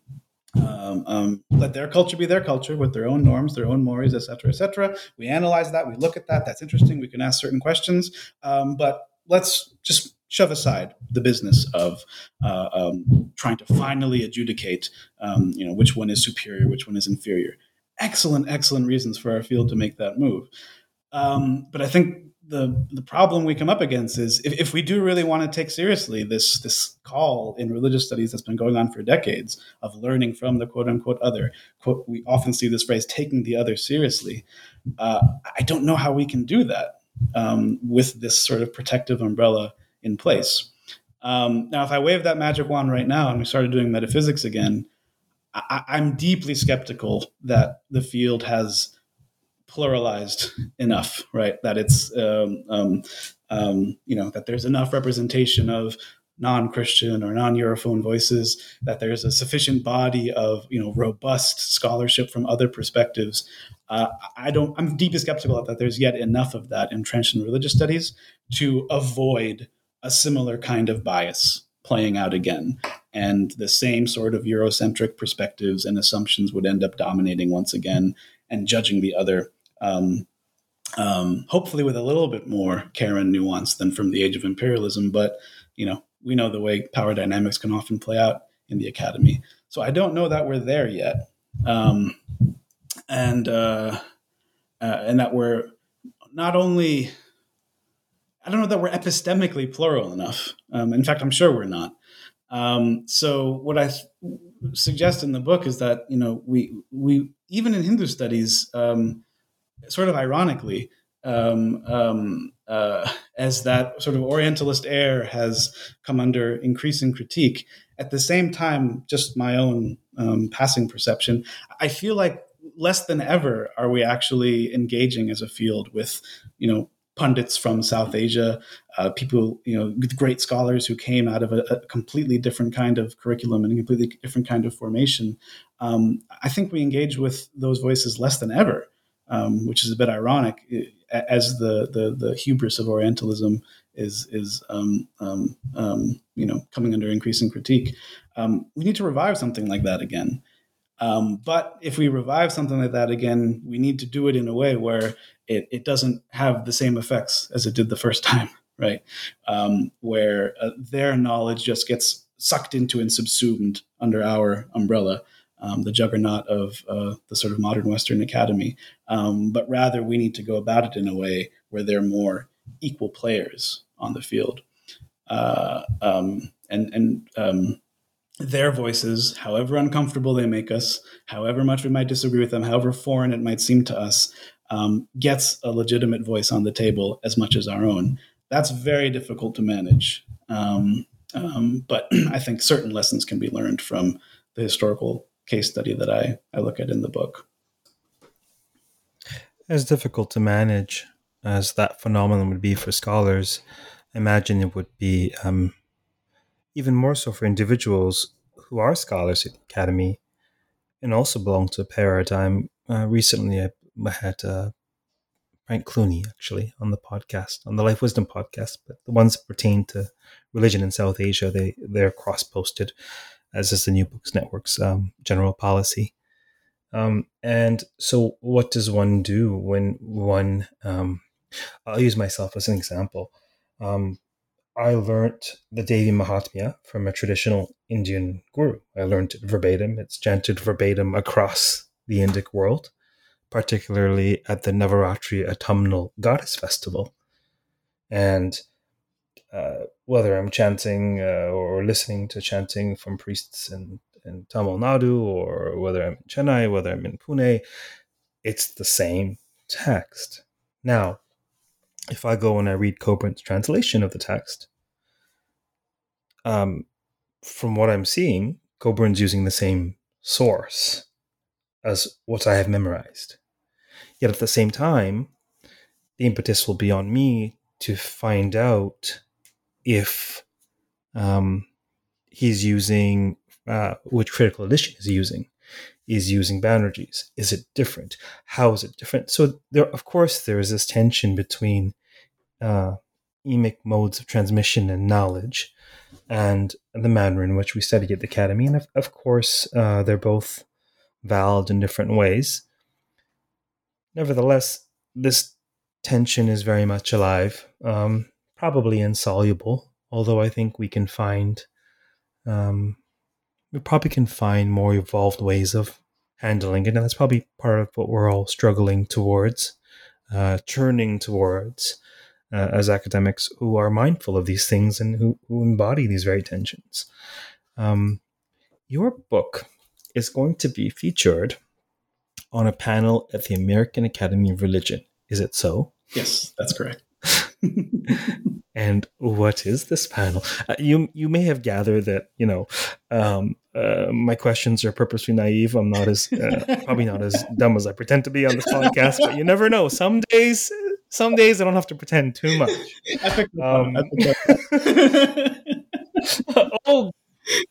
um, um, let their culture be their culture with their own norms, their own mores, etc., etc. We analyze that. We look at that. That's interesting. We can ask certain questions. but let's just shove aside the business of uh, um, trying to finally adjudicate, um, you know, which one is superior, which one is inferior. Excellent, excellent reasons for our field to make that move. Um, but I think the the problem we come up against is if, if we do really want to take seriously this this call in religious studies that's been going on for decades of learning from the quote unquote other quote we often see this phrase taking the other seriously. Uh, I don't know how we can do that um, with this sort of protective umbrella in place. Um, now, if I wave that magic wand right now and we started doing metaphysics again, I, I'm deeply skeptical that the field has pluralized enough, right? That it's, um, um, um, you know, that there's enough representation of non-Christian or non-Europhone voices, that there's a sufficient body of, you know, robust scholarship from other perspectives. Uh, I don't, I'm deeply skeptical that there's yet enough of that entrenched in religious studies to avoid a similar kind of bias playing out again. And the same sort of Eurocentric perspectives and assumptions would end up dominating once again and judging the other, um, um, hopefully with a little bit more care and nuance than from the age of imperialism. But, you know, we know the way power dynamics can often play out in the academy. So I don't know that we're there yet. Um, and, uh, uh, and that we're not only I don't know that we're epistemically plural enough. Um, in fact, I'm sure we're not. Um, so what I th- suggest in the book is that you know we we even in Hindu studies, um, sort of ironically, um, um, uh, as that sort of Orientalist air has come under increasing critique. At the same time, just my own um, passing perception, I feel like less than ever are we actually engaging as a field with you know pundits from South Asia, uh, people, you know, great scholars who came out of a, a, completely different kind of curriculum and a completely different kind of formation. Um, I think we engage with those voices less than ever, um, which is a bit ironic as the, the, the hubris of Orientalism is, is um, um, um you know, coming under increasing critique. Um, we need to revive something like that again. Um, but if we revive something like that again, we need to do it in a way where it, it doesn't have the same effects as it did the first <laughs> time, right? Um, where uh, their knowledge just gets sucked into and subsumed under our umbrella, um, the juggernaut of uh, the sort of modern Western academy. Um, but rather, we need to go about it in a way where they're more equal players on the field. Uh, um, and and um, their voices, however uncomfortable they make us, however much we might disagree with them, however foreign it might seem to us, um, gets a legitimate voice on the table as much as our own. That's very difficult to manage. Um, um, but <clears throat> I think certain lessons can be learned from the historical case study that I, I look at in the book. As difficult to manage as that phenomenon would be for scholars, I imagine it would be um, even more so for individuals who are scholars at the academy and also belong to a paradigm. Uh, recently, I, had uh, Frank Clooney actually on the podcast, on the Life Wisdom podcast, but the ones that pertain to religion in South Asia, they they're cross posted, as is the New Books Network's um, general policy. Um, and so, what does one do when one? Um, I'll use myself as an example. Um, I learned the Devi Mahatmya from a traditional Indian guru. I learned it verbatim. It's chanted verbatim across the Indic world, particularly at the Navaratri Autumnal Goddess Festival. And uh, whether I'm chanting uh, or listening to chanting from priests in, in Tamil Nadu, or whether I'm in Chennai, whether I'm in Pune, it's the same text. Now, if I go and I read Coburn's translation of the text, um, from what I'm seeing, Coburn's using the same source as what I have memorized. Yet at the same time, the impetus will be on me to find out if um, he's using uh, which critical edition is using is using Banerjee's. Is it different? How is it different? So there, of course, there is this tension between uh, emic modes of transmission and knowledge, and the manner in which we study at the academy. And of, of course, uh, they're both valid in different ways. Nevertheless, this tension is very much alive, um, probably insoluble. Although I think we can find, um, we probably can find more evolved ways of handling it, and that's probably part of what we're all struggling towards, uh, turning towards uh, as academics who are mindful of these things and who, who embody these very tensions. Um, your book is going to be featured on a panel at the American Academy of Religion. Is it so? Yes, that's correct. <laughs> and what is this panel? Uh, you you may have gathered that you know um, uh, my questions are purposely naive. I'm not as uh, probably not as <laughs> dumb as I pretend to be on this podcast, but you never know. Some days, some days I don't have to pretend too much. <laughs> Um, <laughs> oh,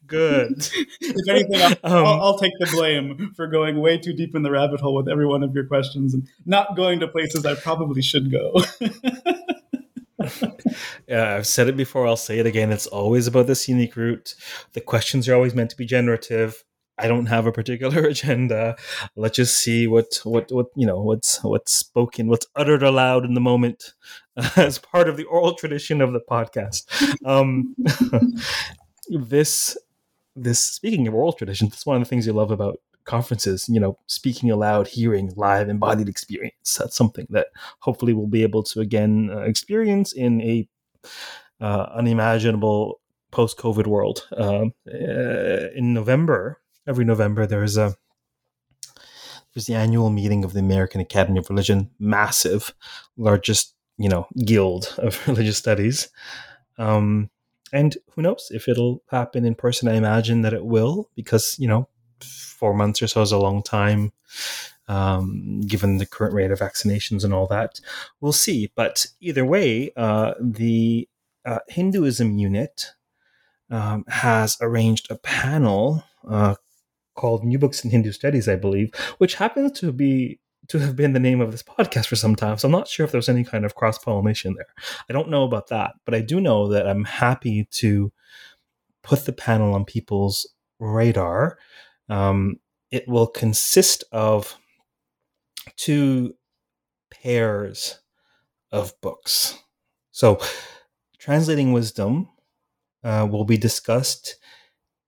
good. if anything, I'll, um, I'll, I'll, take the blame for going way too deep in the rabbit hole with every one of your questions and not going to places I probably should go. <laughs> yeah, I've said it before. I'll say it again. It's always about this unique route. The questions are always meant to be generative. I don't have a particular <laughs> agenda. Let's just see what what what you know what's what's spoken, what's uttered aloud in the moment, <laughs> as part of the oral tradition of the podcast. Um, <laughs> this this speaking of oral tradition, that's one of the things you love about conferences. You know, speaking aloud, hearing live embodied experience. That's something that hopefully we'll be able to again uh, experience in a uh, unimaginable post COVID world. Um, uh, in November, every November there's a there's the annual meeting of the American Academy of Religion, massive, largest you know guild of <laughs> religious studies. Um, and who knows if it'll happen in person? I imagine that it will, because you know, four months or so is a long time, um, given the current rate of vaccinations and all that. We'll see. But either way, uh, the uh, Hinduism unit um, has arranged a panel uh, called New Books in Hindu Studies, I believe, which happens to be to have been the name of this podcast for some time. So I'm not sure if there's any kind of cross pollination there. I don't know about that, but I do know that I'm happy to put the panel on people's radar. Um, it will consist of two pairs of books. So, translating wisdom uh, will be discussed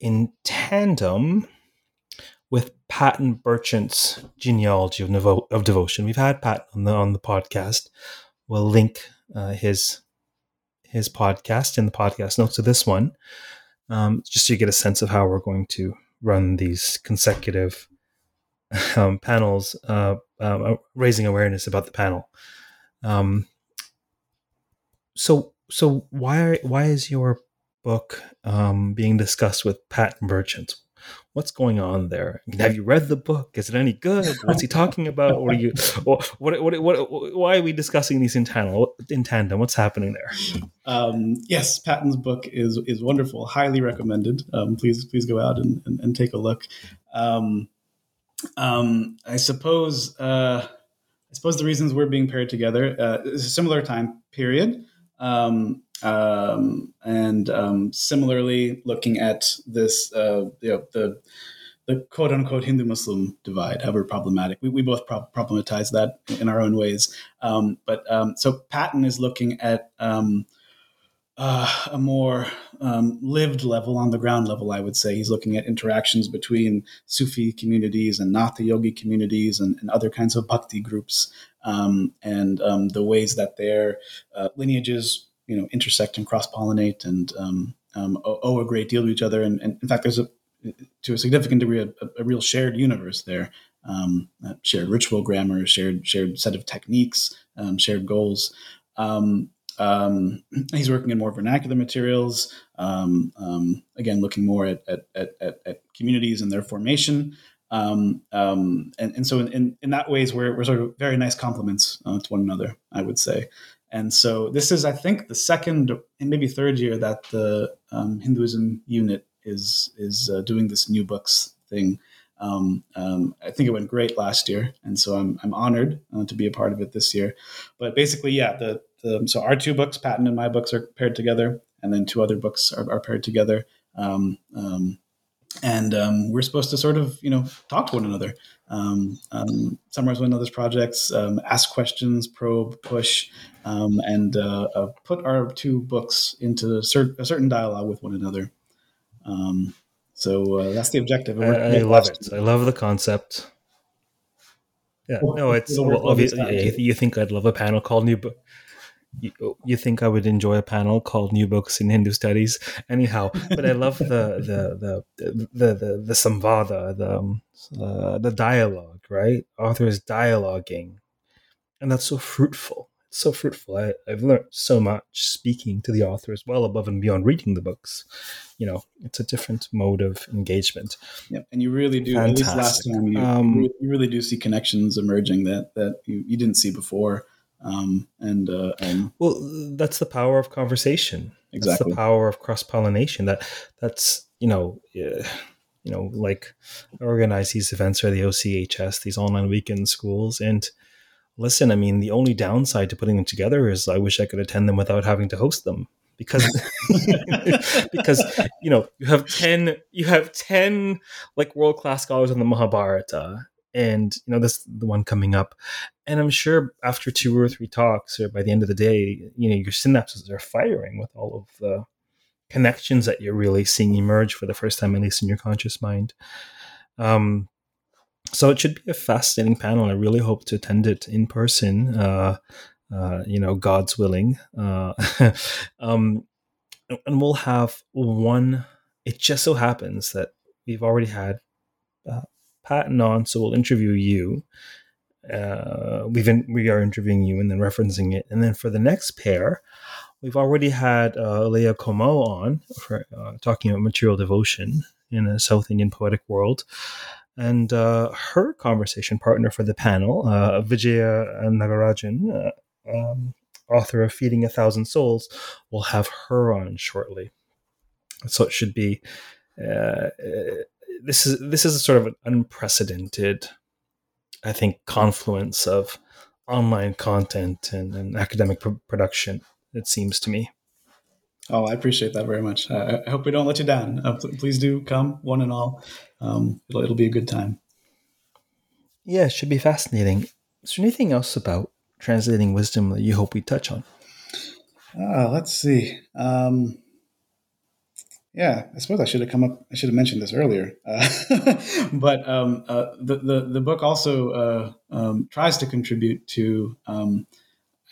in tandem with Patton Burchett's genealogy of, of devotion. We've had Pat on the on the podcast. We'll link uh, his his podcast in the podcast notes of this one, um, just so you get a sense of how we're going to run these consecutive <laughs> um, panels, uh, uh, raising awareness about the panel. Um, so, so why why is your book um, being discussed with Patton Burchett? What's going on there? Have you read the book? Is it any good? What's he talking about? What are you? <laughs> What, what, what, what, why are we discussing these in tandem? In tandem, what's happening there? Um, yes, Patton's book is is wonderful. Highly recommended. Um, please please go out and, and, and take a look. Um, um, I suppose uh, I suppose the reasons we're being paired together uh, is a similar time period. Um, um, and um, similarly, looking at this, uh, you know, the the quote unquote Hindu Muslim divide, however problematic. We, we both pro- problematize that in our own ways. Um, but um, so Patton is looking at um, uh, a more um, lived level, on the ground level, I would say. He's looking at interactions between Sufi communities and Natha yogi communities and, and other kinds of bhakti groups, and the ways that their uh, lineages, you know, intersect and cross pollinate and um, um, owe a great deal to each other. And, and, in fact, there's a to a significant degree a, a real shared universe there, um, shared ritual grammar, shared shared set of techniques, shared goals. Um, um, he's working in more vernacular materials. Um, um, again, looking more at, at, at, at, communities and their formation. Um, um, and, and, so, in, in, in, that ways, we're, we're sort of very nice complements uh, to one another, I would say. And so, this is, I think, the second and maybe third year that the um, Hinduism unit is is uh, doing this new books thing. Um, um, I think it went great last year, and so I'm I'm honored uh, to be a part of it this year. But basically, yeah, the the, so our two books, Patton and my books, are paired together, and then two other books are, are paired together. Um, um, and um, we're supposed to sort of, you know, talk to one another, um, um, summarize one another's projects, um, ask questions, probe, push, and uh, uh, put our two books into a certain dialogue with one another. so uh, that's the objective. I, I love it. I love the concept. Yeah, no, it's well, obviously you think I'd love a panel called New Book you, you think I would enjoy a panel called New Books in Hindu Studies, anyhow. But I love the <laughs> the the the the, the samvada, the um, uh, the dialogue, right? Authors dialoguing, and that's so fruitful. It's so fruitful. I, I've learned so much speaking to the authors, well above and beyond reading the books. You know, it's a different mode of engagement. Yeah, and you really do. Fantastic. At least last time, you, um, you really do see connections emerging that that you, you didn't see before um, and uh, and well, that's the power of conversation. Exactly, that's the power of cross pollination. That that's you know. Uh, you know, like organize these events or the OCHS, these online weekend schools. And listen, I mean, the only downside to putting them together is I wish I could attend them without having to host them because <laughs> because you know you have 10 you have 10 like world class scholars on the mahabharata and you know this the one coming up and i'm sure after two or three talks or by the end of the day you know your synapses are firing with all of the connections that you're really seeing emerge for the first time at least in your conscious mind. Um, so it should be a fascinating panel. I really hope to attend it in person uh, uh, you know god's willing. Uh, <laughs> um, and we'll have one it just so happens that we've already had uh, Patton on, so we'll interview you. Uh, we've in, we are interviewing you and then referencing it, and then for the next pair, we've already had uh, Leah Comeau on for uh, talking about material devotion in a South Indian poetic world, and uh, her conversation partner for the panel, uh, Vijaya Nagarajan, uh, um, author of Feeding a Thousand Souls, will have her on shortly. So it should be uh, this is this is a sort of an unprecedented, I think, confluence of online content and, and academic pr- production. It seems to me. Oh, I appreciate that very much. I, I hope we don't let you down. Uh, please do come, one and all. Um, it'll, it'll be a good time. Yeah, it should be fascinating. Is there anything else about translating wisdom that you hope we touch on? Uh, let's see. Um, yeah, I suppose I should have come up. I should have mentioned this earlier. Uh, <laughs> but um, uh, the, the the book also uh, um, tries to contribute to. Um,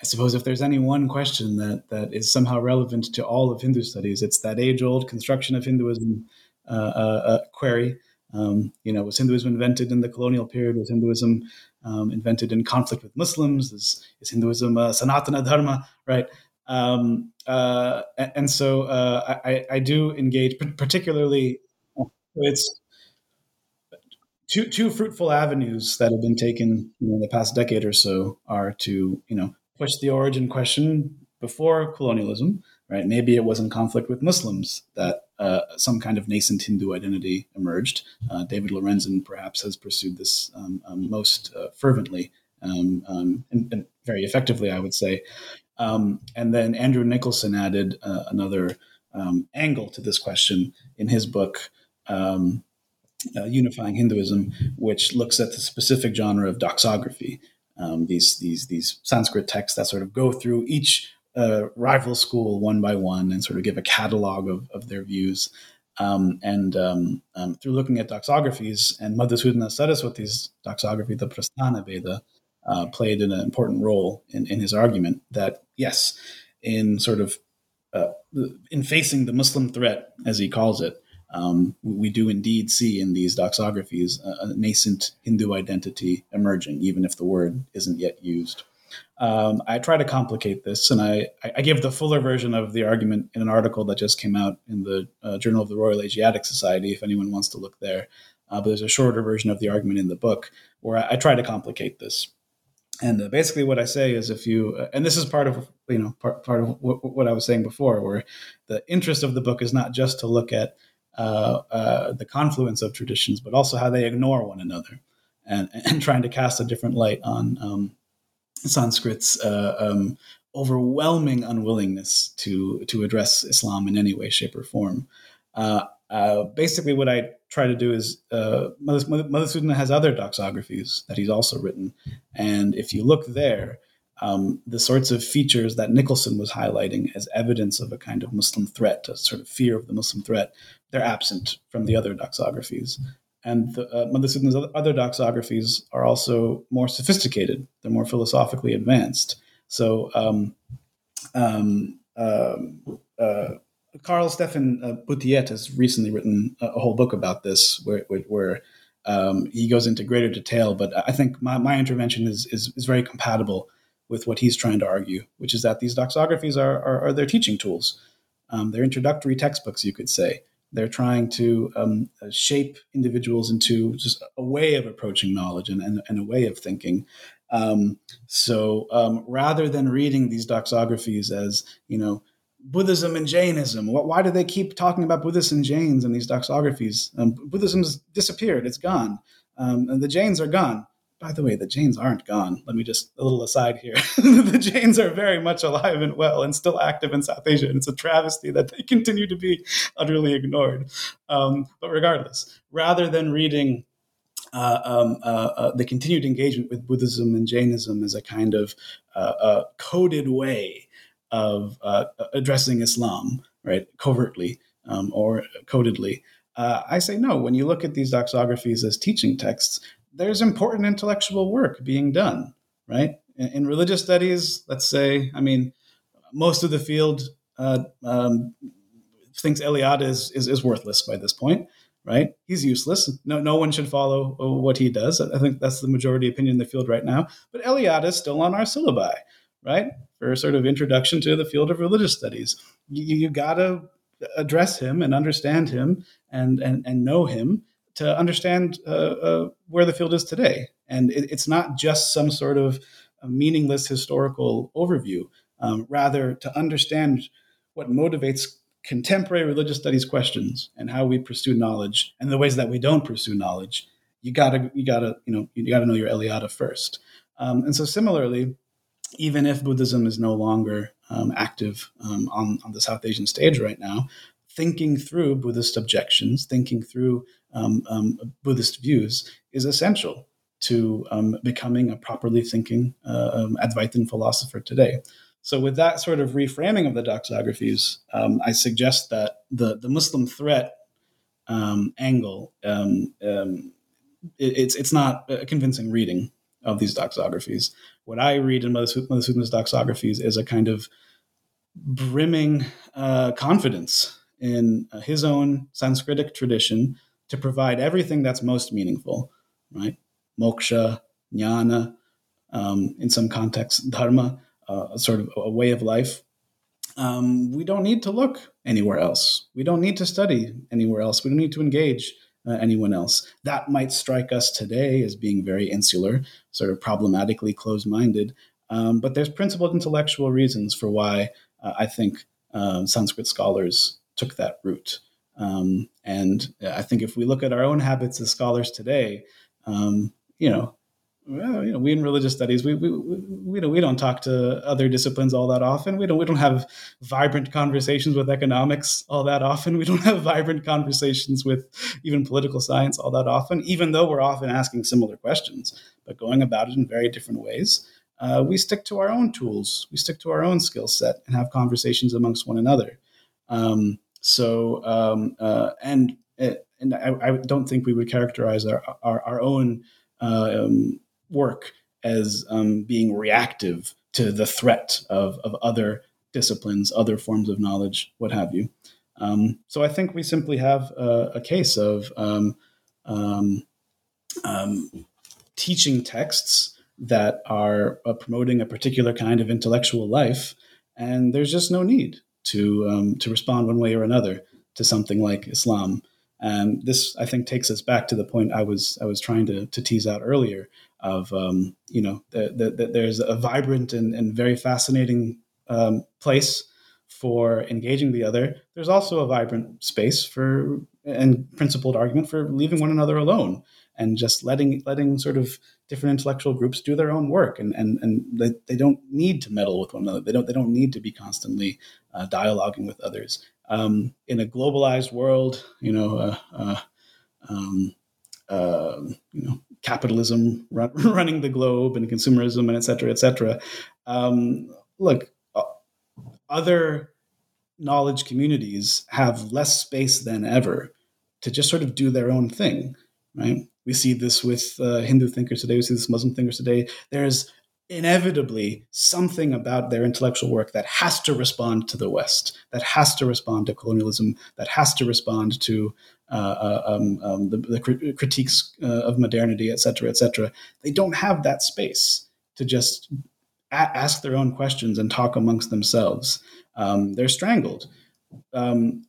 I suppose if there's any one question that that is somehow relevant to all of Hindu studies, it's that age-old construction of Hinduism uh, uh, uh, query. Um, you know, was Hinduism invented in the colonial period? Was Hinduism um, invented in conflict with Muslims? Is, is Hinduism Sanatana Dharma? Right. Um, uh, and so uh, I, I, do engage, particularly it's two two fruitful avenues that have been taken you know, in the past decade or so are to you know push the origin question before colonialism, right? Maybe it was in conflict with Muslims that uh, some kind of nascent Hindu identity emerged. Uh, David Lorenzen perhaps has pursued this um, um, most uh, fervently um, um and, and, very effectively, I would say. Um, and then Andrew Nicholson added uh, another um, angle to this question in his book. Uh, unifying Hinduism, which looks at the specific genre of doxography, um, these these these Sanskrit texts that sort of go through each uh, rival school one by one and sort of give a catalog of, of their views. Um, and um, um, through looking at doxographies and Madhusudana Saraswati's doxography, the Prasthana Bheda, uh, played an important role in, in his argument that yes, in sort of uh, in facing the Muslim threat, as he calls it, um, we do indeed see in these doxographies a, a, nascent Hindu identity emerging, even if the word isn't yet used. Um, I try to complicate this, and I, I, give the fuller version of the argument in an article that just came out in the uh, Journal of the Royal Asiatic Society, if anyone wants to look there. Uh, but there's a shorter version of the argument in the book where I, I try to complicate this. And uh, basically, what I say is, if you, uh, and this is part of you know part, part of what, what I was saying before, where the interest of the book is not just to look at uh, uh, the confluence of traditions, but also how they ignore one another, and, and trying to cast a different light on um, Sanskrit's uh, um, overwhelming unwillingness to to address Islam in any way, shape, or form. Uh, basically, what I try to do is uh, Madhusudana has other doxographies that he's also written, and if you look there, um, the sorts of features that Nicholson was highlighting as evidence of a kind of Muslim threat, a sort of fear of the Muslim threat, they're absent from the other doxographies. And the, uh, Madhusudana's other doxographies are also more sophisticated, they're more philosophically advanced. So, um, um, um uh, Karl-Stéphan uh, Bouthillette has recently written a, a, whole book about this, where, where um, he goes into greater detail. But I think my, my intervention is, is, is very compatible with what he's trying to argue, which is that these doxographies are, are, are their teaching tools. Um, they're introductory textbooks, you could say. They're trying to um, uh, shape individuals into just a way of approaching knowledge and, and, and a way of thinking. Um, so um, rather than reading these doxographies as, you know, Buddhism and Jainism. Why do they keep talking about Buddhists and Jains in these doxographies? Um, Buddhism's disappeared; it's gone. Um, and the Jains are gone by the way, the Jains aren't gone. Let me just a little aside here. <laughs> the Jains are very much alive and well and still active in South Asia. And it's a travesty that they <laughs> continue to be utterly ignored. Um, but regardless, rather than reading uh, um, uh, uh, the continued engagement with Buddhism and Jainism as a kind of uh, coded way of uh, addressing Islam, right, covertly um, or codedly, uh, I say no. When you look at these doxographies as teaching texts, there's important intellectual work being done, right? In, in religious studies, let's say, I mean, most of the field uh, um, thinks Eliade is, is, is worthless by this point, right? He's useless. No, no one should follow what he does. I think that's the majority opinion in the field right now. But Eliade is still on our syllabi, right? For a sort of introduction to the field of religious studies. You, you got to address him and understand him and, and, and know him to understand uh, uh, where the field is today. And it, it's not just some sort of meaningless historical overview. Um, rather, to understand what motivates contemporary religious studies questions and how we pursue knowledge and the ways that we don't pursue knowledge, you gotta you gotta you know you gotta know your Eliade first. Um, and so similarly, even if Buddhism is no longer um, active um, on, on the South Asian stage right now, thinking through Buddhist objections, thinking through um, um, Buddhist views is essential to um, becoming a properly thinking uh, Advaitin philosopher today. So, with that sort of reframing of the doxographies, I suggest that the, the Muslim threat angle it, it's it's not a convincing reading of these doxographies. What I read in Mother Madhusudana's doxographies is a kind of brimming uh, confidence in uh, his own Sanskritic tradition to provide everything that's most meaningful, right? Moksha, jnana, um, in some contexts, dharma, uh, sort of a way of life. Um, we don't need to look anywhere else. We don't need to study anywhere else. We don't need to engage uh, anyone else. That might strike us today as being very insular, sort of problematically closed minded. Um, but there's principled intellectual reasons for why uh, I think um, Sanskrit scholars took that route. Um, and I think if we look at our own habits as scholars today, um, you know, well, you know, we in religious studies, we, we, we, don't, we don't talk to other disciplines all that often. We don't, we don't have vibrant conversations with economics all that often. We don't have vibrant conversations with even political science all that often, even though we're often asking similar questions, but going about it in very different ways. Uh, we stick to our own tools. We stick to our own skill set and have conversations amongst one another. Um, so, um, uh, and, uh, and I, I, don't think we would characterize our, our, our own, uh, um, work as um, being reactive to the threat of, of other disciplines, other forms of knowledge, what have you. Um, so I think we simply have a, a case of um, um, um teaching texts that are uh, promoting a particular kind of intellectual life, and there's just no need to to respond one way or another to something like Islam. And this, I think, takes us back to the point I was I was trying to, to tease out earlier, of um, you know that the, the, there's a vibrant and, and very fascinating um, place for engaging the other. There's also a vibrant space for and principled argument for leaving one another alone and just letting letting sort of different intellectual groups do their own work and and, and they, they don't need to meddle with one another. They don't they don't need to be constantly uh, dialoguing with others. Um, in a globalized world, you know, uh, uh, um, uh, you know, capitalism run, <laughs> running the globe and consumerism and et cetera, et cetera. Um, look, other knowledge communities have less space than ever to just sort of do their own thing, right? We see this with uh, Hindu thinkers today. We see this Muslim thinkers today. There's inevitably something about their intellectual work that has to respond to the West, that has to respond to colonialism, that has to respond to uh, uh, um, um, the, the, critiques uh, of modernity, et cetera, et cetera. They don't have that space to just a- ask their own questions and talk amongst themselves. Um, they're strangled. Um,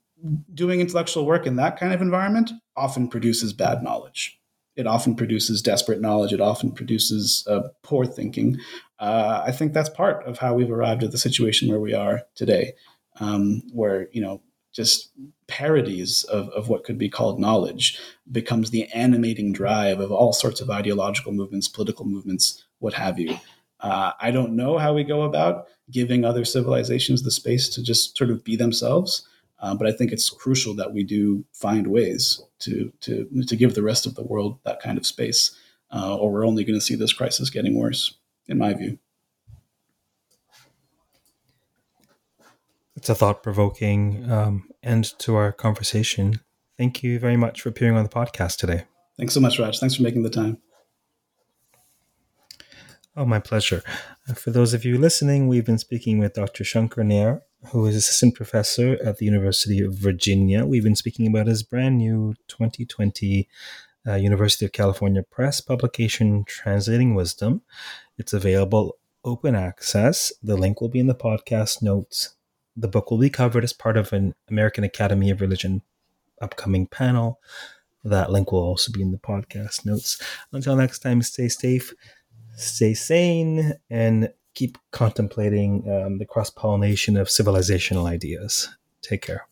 doing intellectual work in that kind of environment often produces bad knowledge. It often produces desperate knowledge. It often produces uh, poor thinking. Uh, I think that's part of how we've arrived at the situation where we are today, um, where you know just parodies of, of what could be called knowledge becomes the animating drive of all sorts of ideological movements, political movements, what have you. Uh, I don't know how we go about giving other civilizations the space to just sort of be themselves, uh, but I think it's crucial that we do find ways to to to give the rest of the world that kind of space, uh, or we're only going to see this crisis getting worse, in my view. It's a thought provoking um, end to our conversation. Thank you very much for appearing on the podcast today. Thanks so much, Raj. Thanks for making the time. Oh, my pleasure. Uh, for those of you listening, we've been speaking with Dr. Shankar Nair, who is assistant professor at the University of Virginia. We've been speaking about his brand new 2020 uh, University of California Press publication, Translating Wisdom. It's available open access. The link will be in the podcast notes the book will be covered as part of an American Academy of Religion upcoming panel. That link will also be in the podcast notes. Until next time, stay safe, stay sane, and keep contemplating um, the cross pollination of civilizational ideas. Take care.